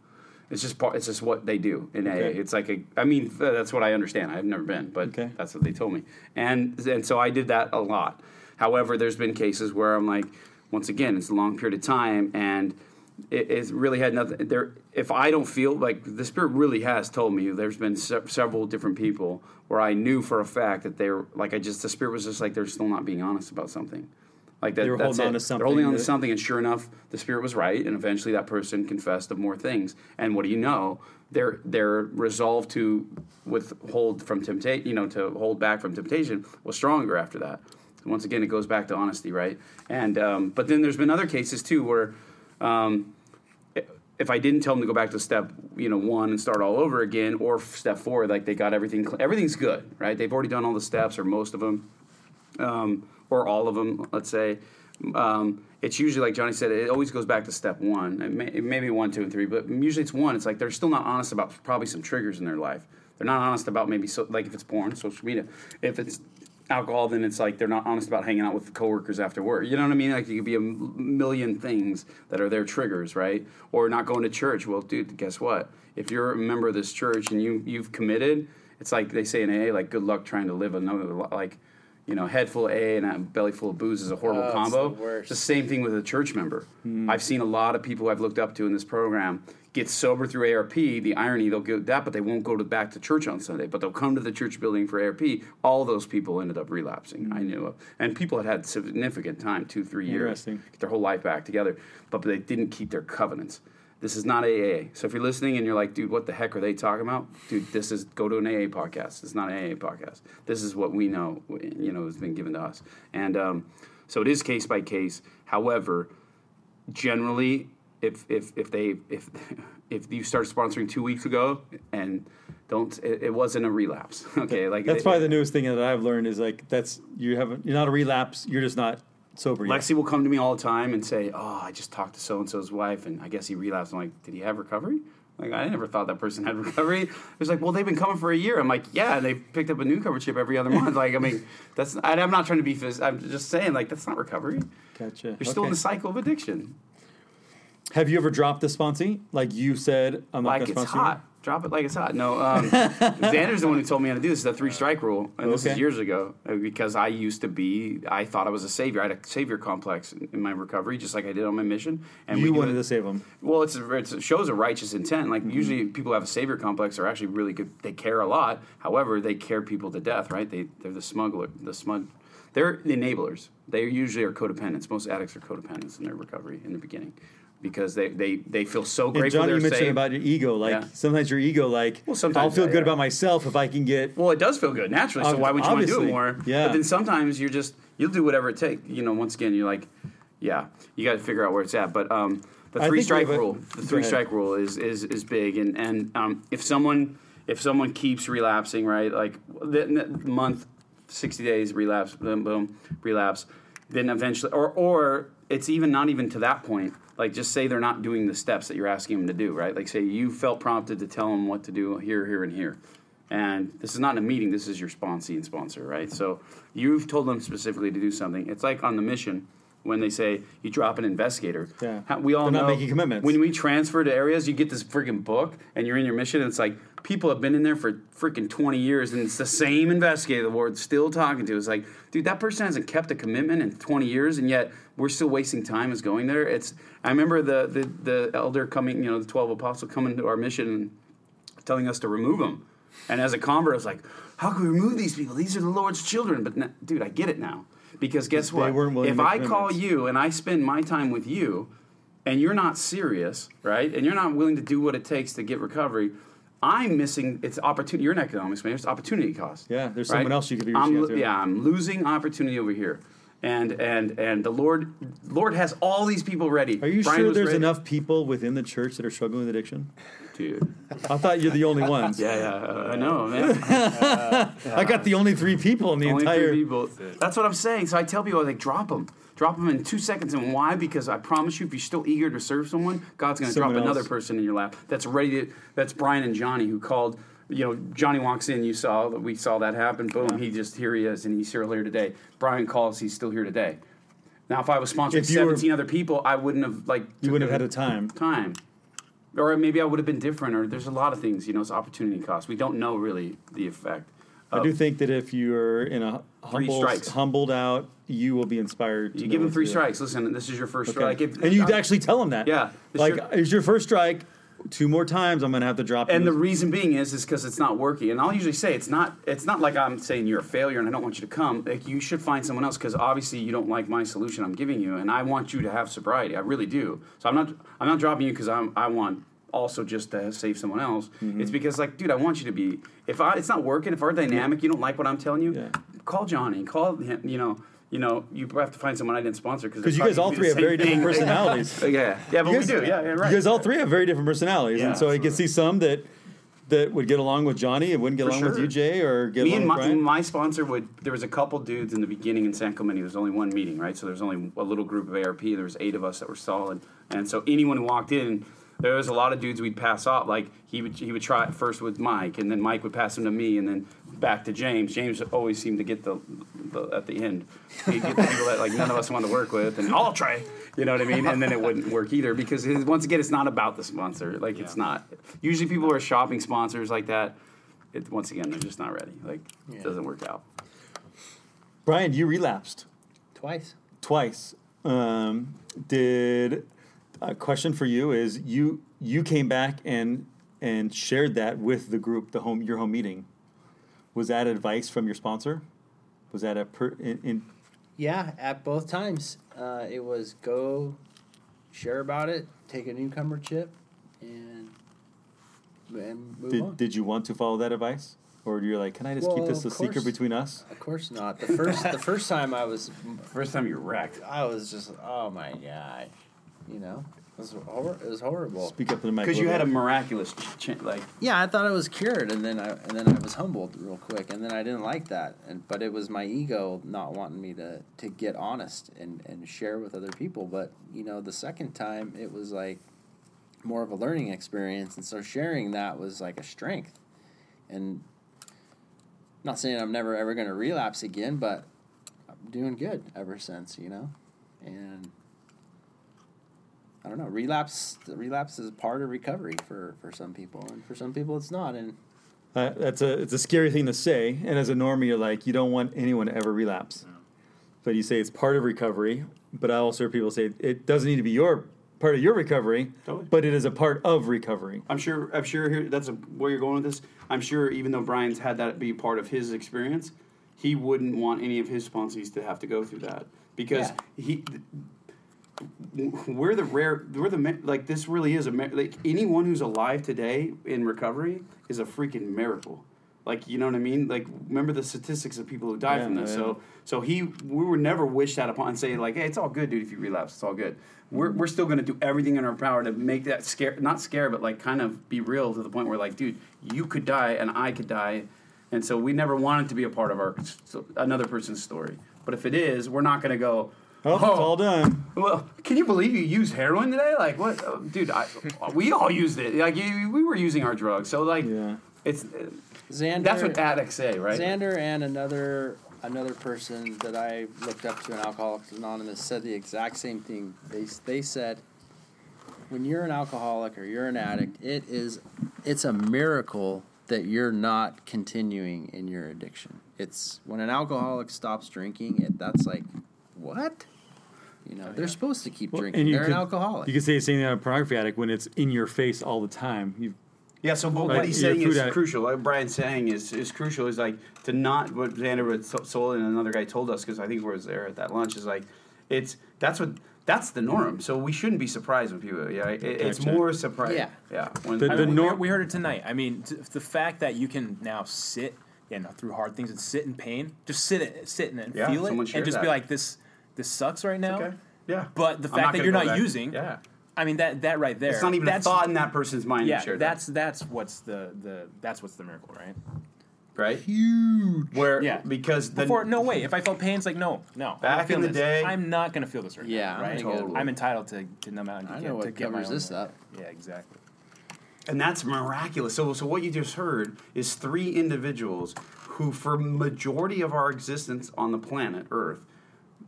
It's just part. It's just what they do in AA. Okay. It's like a. I mean, that's what I understand. I've never been, but Okay. that's what they told me. And and so I did that a lot. However, there's been cases where I'm like, once again, it's a long period of time, and it, it's really had nothing. There, if I don't feel like the spirit really has told me, there's been se- several different people where I knew for a fact that they were like, I just the spirit was just like they're still not being honest about something. Like that, They were that's holding on it. to They're holding something on to something, and sure enough, the spirit was right, and eventually that person confessed of more things. And what do you know? Their their resolve to withhold from temptation, you know, to hold back from temptation was stronger after that. Once again, it goes back to honesty, right? And um, but then there's been other cases too where. Um, if I didn't tell them to go back to step, you know, one and start all over again, or step four, like they got everything, everything's good, right? They've already done all the steps or most of them, um, or all of them, let's say. Um, it's usually like Johnny said, it always goes back to step one, It may, one, two, and three, but usually it's one. It's like they're still not honest about probably some triggers in their life. They're not honest about maybe so, like if it's porn, social media. If it's alcohol, then it's like they're not honest about hanging out with coworkers after work. You know what I mean? Like it could be a million things that are their triggers, right? Or not going to church. Well, dude, guess what? If you're a member of this church and you you've committed, it's like they say in AA, like good luck trying to live another like. You know, head full of A and a belly full of booze is a horrible Oh, it's combo. the worst. It's the same thing with a church member. Hmm. I've seen a lot of people I've looked up to in this program get sober through ARP. The irony, they'll get that, but they won't go to back to church on Sunday. But they'll come to the church building for ARP. All those people ended up relapsing. I knew of, and people had had significant time, two, three years, get their whole life back together, but they didn't keep their covenants. This is not AA. So if you're listening and you're like, dude, what the heck are they talking about? Dude, this is go to an AA podcast. It's not an AA podcast. This is what we know, you know, has been given to us. And um, so it is case by case. However, generally, if if if they if if you started sponsoring two weeks ago and don't, it, it wasn't a relapse. Okay, like That's it- probably the newest thing that I've learned is like that's you haven't you're not a relapse. You're just not sober yet. Lexi will come to me all the time and say, "Oh, I just talked to so and so's wife, and I guess he relapsed." I'm like, "Did he have recovery?" Like, I never thought that person had recovery. It was like, "Well, they've been coming for a year." I'm like, "Yeah," and they picked up a newcomer chip every other month. Like, I mean, that's. I, I'm not trying to be. phys- I'm just saying, like, that's not recovery. Gotcha. You're still in the cycle of addiction. Have you ever dropped the sponsee? Like you said, I'm not Like going to it's sponsor hot. Drop it like it's hot. No, um, Xander's the one who told me how to do this. The three strike rule, and this is years ago uh, because I used to be. I thought I was a savior. I had a savior complex in my recovery, just like I did on my mission. And You we wanted to save them. Well, it's, it's it shows a righteous intent. Like Mm-hmm. usually, people who have a savior complex are actually really good. They care a lot. However, they care people to death. Right? They they're the smuggler, the smug. They're the enablers. They usually are codependents. Most addicts are codependents in their recovery in the beginning, because they they, they feel so And grateful Johnny, they're you mentioned saved. about your ego. Like Yeah. sometimes your ego, like Well, sometimes I'll feel that, good yeah. about myself if I can get. Well, it does feel good naturally. So why would you want to do it more? yeah. But then sometimes you're just you'll do whatever it takes. You know, once again, you're like, yeah, you got to figure out where it's at. But um, the three strike a- rule, the three ahead. strike rule is is is big. And and um, if someone if someone keeps relapsing, right, like the, the month, sixty days relapse, boom, boom, relapse, then eventually, or or it's even not even to that point. Like just say they're not doing the steps that you're asking them to do, right? Like say you felt prompted to tell them what to do here, here, and here and this is not in a meeting this is your sponsee and sponsor right so you've told them specifically to do something it's like on the mission when they say you drop an investigator Yeah. How- we all They're know not making commitments. when we transfer to areas you get this freaking book and you're in your mission and it's like people have been in there for freaking 20 years and it's the same investigator the board's still talking to it's like dude that person hasn't kept a commitment in 20 years and yet we're still wasting time as going there it's i remember the the, the elder coming you know the 12 apostles coming to our mission and telling us to remove them. And as a convert, I was like, how can we remove these people? These are the Lord's children. But dude, I get it now. Because guess what? If I call you and I spend my time with you, and you're not serious, right? And you're not willing to do what it takes to get recovery, I'm missing. It's opportunity. You're an economics major. It's opportunity cost. Yeah, there's right? someone else you could be I'm lo- out to. Yeah, I'm losing opportunity over here. And and and the Lord Lord has all these people ready. Are you Brian sure there's ready. enough people within the church that are struggling with addiction? dude? I thought you're the only ones. Yeah, yeah, uh, I know, man. I got the only three people in the Only entire. three people. That's what I'm saying. So I tell people, like, drop them. Drop them in two seconds. And why? Because I promise you, if you're still eager to serve someone, God's going to drop Someone another person in your lap that's ready to. That's Brian and Johnny who called. You know, Johnny walks in. You saw that we saw that happen. Boom. He just here he is, and he's still here today. Brian calls. He's still here today. Now, if I was sponsoring you were- 17 other people, I wouldn't have like. You wouldn't have had a time. time. Or maybe I would have been different. Or there's a lot of things. You know, it's opportunity cost. We don't know really the effect. I do think that if you're in a humble, humbled out, you will be inspired. To You give him three strikes. Listen, this is your first Okay. strike. If- and you actually tell them that. Yeah, Like, your- it's your first strike. Two more times, I'm going to have to drop you. And the reason being is is because it's not working. And I'll usually say it's not. It's not like I'm saying you're a failure and I don't want you to come. Like you should find someone else because obviously you don't like my solution I'm giving you, and I want you to have sobriety. I really do. So I'm not. I'm not dropping you because I'm. I want also just to save someone else. Mm-hmm. It's because like, dude, I want you to be. If I, it's not working, if our dynamic, you don't like what I'm telling you, Yeah. call Johnny. Call him. You know. You know, you have to find someone I didn't sponsor because Because you guys all three have very different personalities. Oh, yeah, yeah, but You guys, we do. Yeah, yeah, right. You guys all three have very different personalities, Yeah, and so I can see some that that would get along with Johnny and wouldn't get For along with you, Jay, or get me along and with my, Brian. my sponsor would there was a couple dudes in the beginning in san clemente there was only one meeting right so there was only a little group of arp there was eight of us that were solid and so anyone who walked in there was a lot of dudes we'd pass off. Like he would he would try it first with mike and then mike would pass him to me and then back to james. James always seemed to get the, the at the end. He'd get the people that like none of us wanted to work with and i'll try. You know what i mean? And then it wouldn't work either because his, once again it's not about the sponsor. Like it's not usually people who are shopping sponsors like that. It, once again they're just not ready. Like Yeah. it doesn't work out. Brian, you relapsed. Twice. twice. Um, did a question for you is you you came back and and shared that with the group, the home your home meeting. Was that advice from your sponsor? Was that a per, in, in Yeah, at both times. Uh, it was go share about it, take a newcomer chip, and and move on. did, did you want to follow that advice, or you're like, can I just keep this a of secret between us? Of course not. The first the first time I was first time you're wrecked I was just oh my god, you know, it was, hor- it was horrible. Speak up to the mic. because you had a miraculous ch- ch- like Yeah, I thought I was cured, and then I and then I was humbled real quick, and then I didn't like that, and but it was my ego not wanting me to to get honest and and share with other people. But you know, the second time it was like more of a learning experience, and so sharing that was like a strength. And not saying I'm never ever going to relapse again, but I'm doing good ever since, you know, and. I don't know. Relapse. Relapse is part of recovery for, for some people, and for some people it's not. And Uh, that's a it's a scary thing to say, and as a normie, you're like you don't want anyone to ever relapse. But you say it's part of recovery. But I also hear people say it doesn't need to be your part of your recovery, Totally. but it is a part of recovery. I'm sure. I'm sure. Here, that's a, where you're going with this. I'm sure. Even though Brian's had that be part of his experience, he wouldn't want any of his sponsees to have to go through that because Yeah. he. We're the rare. We're the like. This really is a like anyone who's alive today in recovery is a freaking miracle. Like you know what I mean? Like remember the statistics of people who die Yeah, from this. yeah. So so he we were never wished that upon and say like, hey, it's all good, dude. If you relapse, it's all good. We're, we're still going to do everything in our power to make that scare, not scare, but like kind of be real to the point where like, dude, you could die and I could die, and so we never wanted to be a part of our so, another person's story. But if it is, we're not going to go. Oh, it's all done. Well, can you believe you used heroin today? Like what, uh, dude? I, we all used it. Like you, we were using our drugs. So like, Yeah. it's Xander, that's what addicts say, right? Xander and another another person that I looked up to in Alcoholics Anonymous said the exact same thing. They they said when you're an alcoholic or you're an addict, it is it's a miracle that you're not continuing in your addiction. It's when an alcoholic stops drinking, it that's like what? You know, oh, they're supposed to keep Well, drinking. and you They're could- an alcoholic. You could say the same thing on a pornography addict when it's in your face all the time. You Yeah, so but Like, what he's your saying food is addict- crucial. What Brian's saying is is crucial. Is like to not what Xander with So- Sol and another guy told us because I think we was there at that lunch. Is like it's that's what that's the norm. So we shouldn't be surprised when people. Yeah, it, it's Gotcha. more surprise. Yeah. yeah. When, The- I the mean, nor- we, we heard it tonight. I mean, t- the fact that you can now sit, you know, through hard things and sit in pain, just sit it, sit in it and Yeah, feel it, and shared just be like this. This sucks right now. Okay. Yeah. But the I'm fact that you're not back. using- Yeah. I mean that that right there. It's not even that's, a thought in that person's mind. Yeah, to share that's that's what's the the that's what's the miracle, right? right. Huge. Where Yeah. because the Before, no way. If I felt pain, it's like no, no. Back in the this. day- I'm not gonna feel this right Yeah, now. Right? totally. I'm entitled to, to numb out and to I get, know what to get my covers this way. up. Yeah, exactly. And that's miraculous. So, so what you just heard is three individuals who, for majority of our existence on the planet Earth,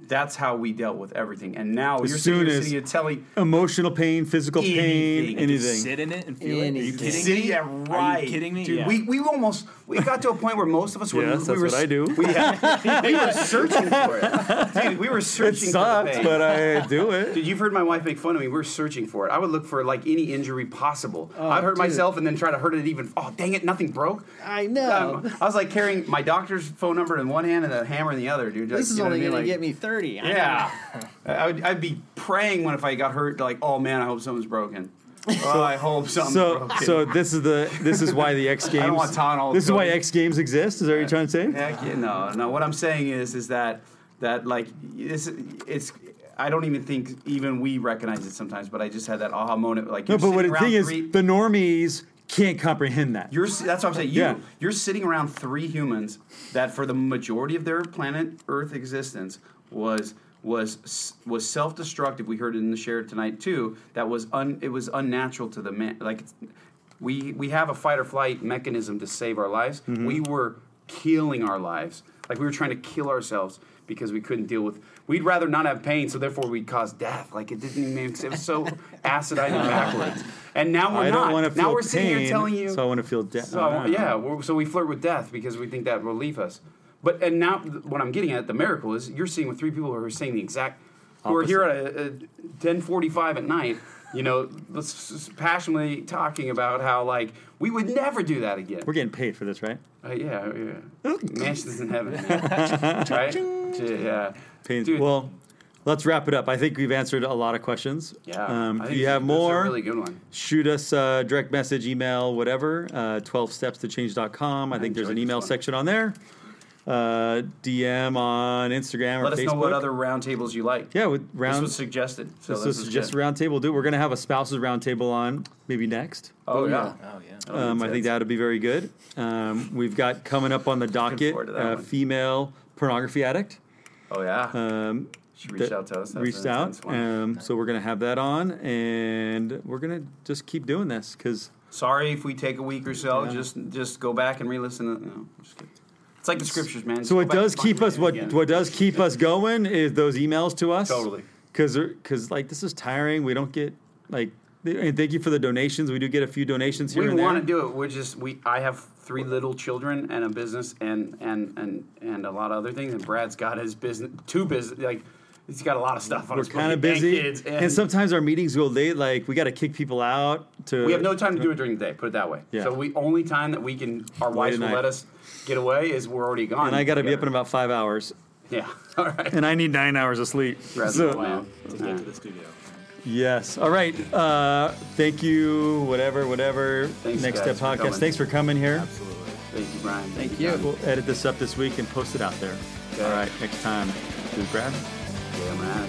that's how we dealt with everything. And now As you're sitting soon here as- sitting here telling Emotional pain, physical pain, Anything. anything. Sit in it and feel it. Are you Anything. kidding City, me? yeah, Are right. you kidding me? Dude, Yeah. we, we almost we got to a point where most of us were Yes, we that's were, what I do. We, we were searching for it, dude. We were It searching. for sucks, the pain. but I do it. Dude, you've heard my wife make fun of me. We're searching for it. I would look for like any injury possible. I'd hurt dude. myself and then try to hurt it even. Oh, dang it! Nothing broke. I know. Um, I was like carrying my doctor's phone number in one hand and a hammer in the other, dude. this is only going to Like, get me 30. I Yeah, I would, I'd be praying when if I got hurt, like, oh man, I hope something's broken. oh, I hope something's So, broken. so this is the this is why the X Games. don't want Tylenol This is why. X Games exist. Is that what you're trying to say? Heck yeah, no, no. What I'm saying is, is that that like it's it's. I don't even think even we recognize it sometimes, but I just had that aha moment. Like, No, but what the around thing is, the normies can't comprehend that. You're that's what I'm saying. You Yeah. you're sitting around three humans that for the majority of their planet Earth existence was was was self destructive. We heard it in the share tonight too. That was un it was unnatural to the man. Like it's- we we have a fight or flight mechanism to save our lives. Mm-hmm. We were killing our lives. Like we were trying to kill ourselves because we couldn't deal with. We'd rather not have pain, so therefore we'd cause death. Like it didn't even make sense. It was so acidine and backwards. And now we're I not. don't want to now we're sitting pain, here telling you. so I want to feel death. So yeah, we're, so we flirt with death because we think that will relieve us. But and now what I'm getting at, the miracle is you're seeing with three people who are saying the exact, who are here at a, a 10:45 at night. You know, passionately talking about how like we would never do that again. We're getting paid for this, right? Uh, yeah, yeah. Mansions in heaven, man. right? Yeah. Pain. Dude. Well, let's wrap it up. I think we've answered a lot of questions. Yeah. Um, if you have more, really good one. shoot us uh, direct message, email, whatever. Uh, 12steps2change.com. I think there's an email section on there. Uh, DM on Instagram or Let us Facebook. know what other roundtables you like. Yeah, with This round. was suggested. So this this was is just good. round table. Do we're gonna have a spouses roundtable on maybe next. Oh yeah. Oh yeah. Oh, Um, I think that would be very good. Um, we've got coming up on the docket forward to that uh, female pornography addict. Oh yeah. Um, she reached out to us. That's reached out. Um, so we're gonna have that on, and we're gonna just keep doing this because Sorry if we take a week or so. Yeah. Just just go back and re-listen. To, no, just kidding. It's like the scriptures, man. Just so go what back does and keep us what again. what does keep us going is those emails to us. Totally. Because because like this is tiring. We don't get like. And thank you for the donations. We do get a few donations here We and there. want to do it. We're just we. I have three little children and a business and and and and a lot of other things. And Brad's got his business, two business. Like he's got a lot of stuff on We're his kind of and busy, kids, and, sometimes our meetings go late. Like we got to kick people out to. we have no time to do it during the day. Put it that way. Yeah. So we only time that we can. Our wives will night. let us get away is we're already gone. And I got to be up in about five hours, Yeah. All right. and I need nine hours of sleep. Brad's So- the man. To Yeah. get to the studio. Yes. All right. Uh, thank you. Whatever. Whatever. Thanks, Next guys, step podcast. coming. Thanks for coming here. Absolutely. Thank you, Brian. Thank you. We'll edit this up this week and post it out there. Okay. All right. Next time. This is Brad. Yeah, man.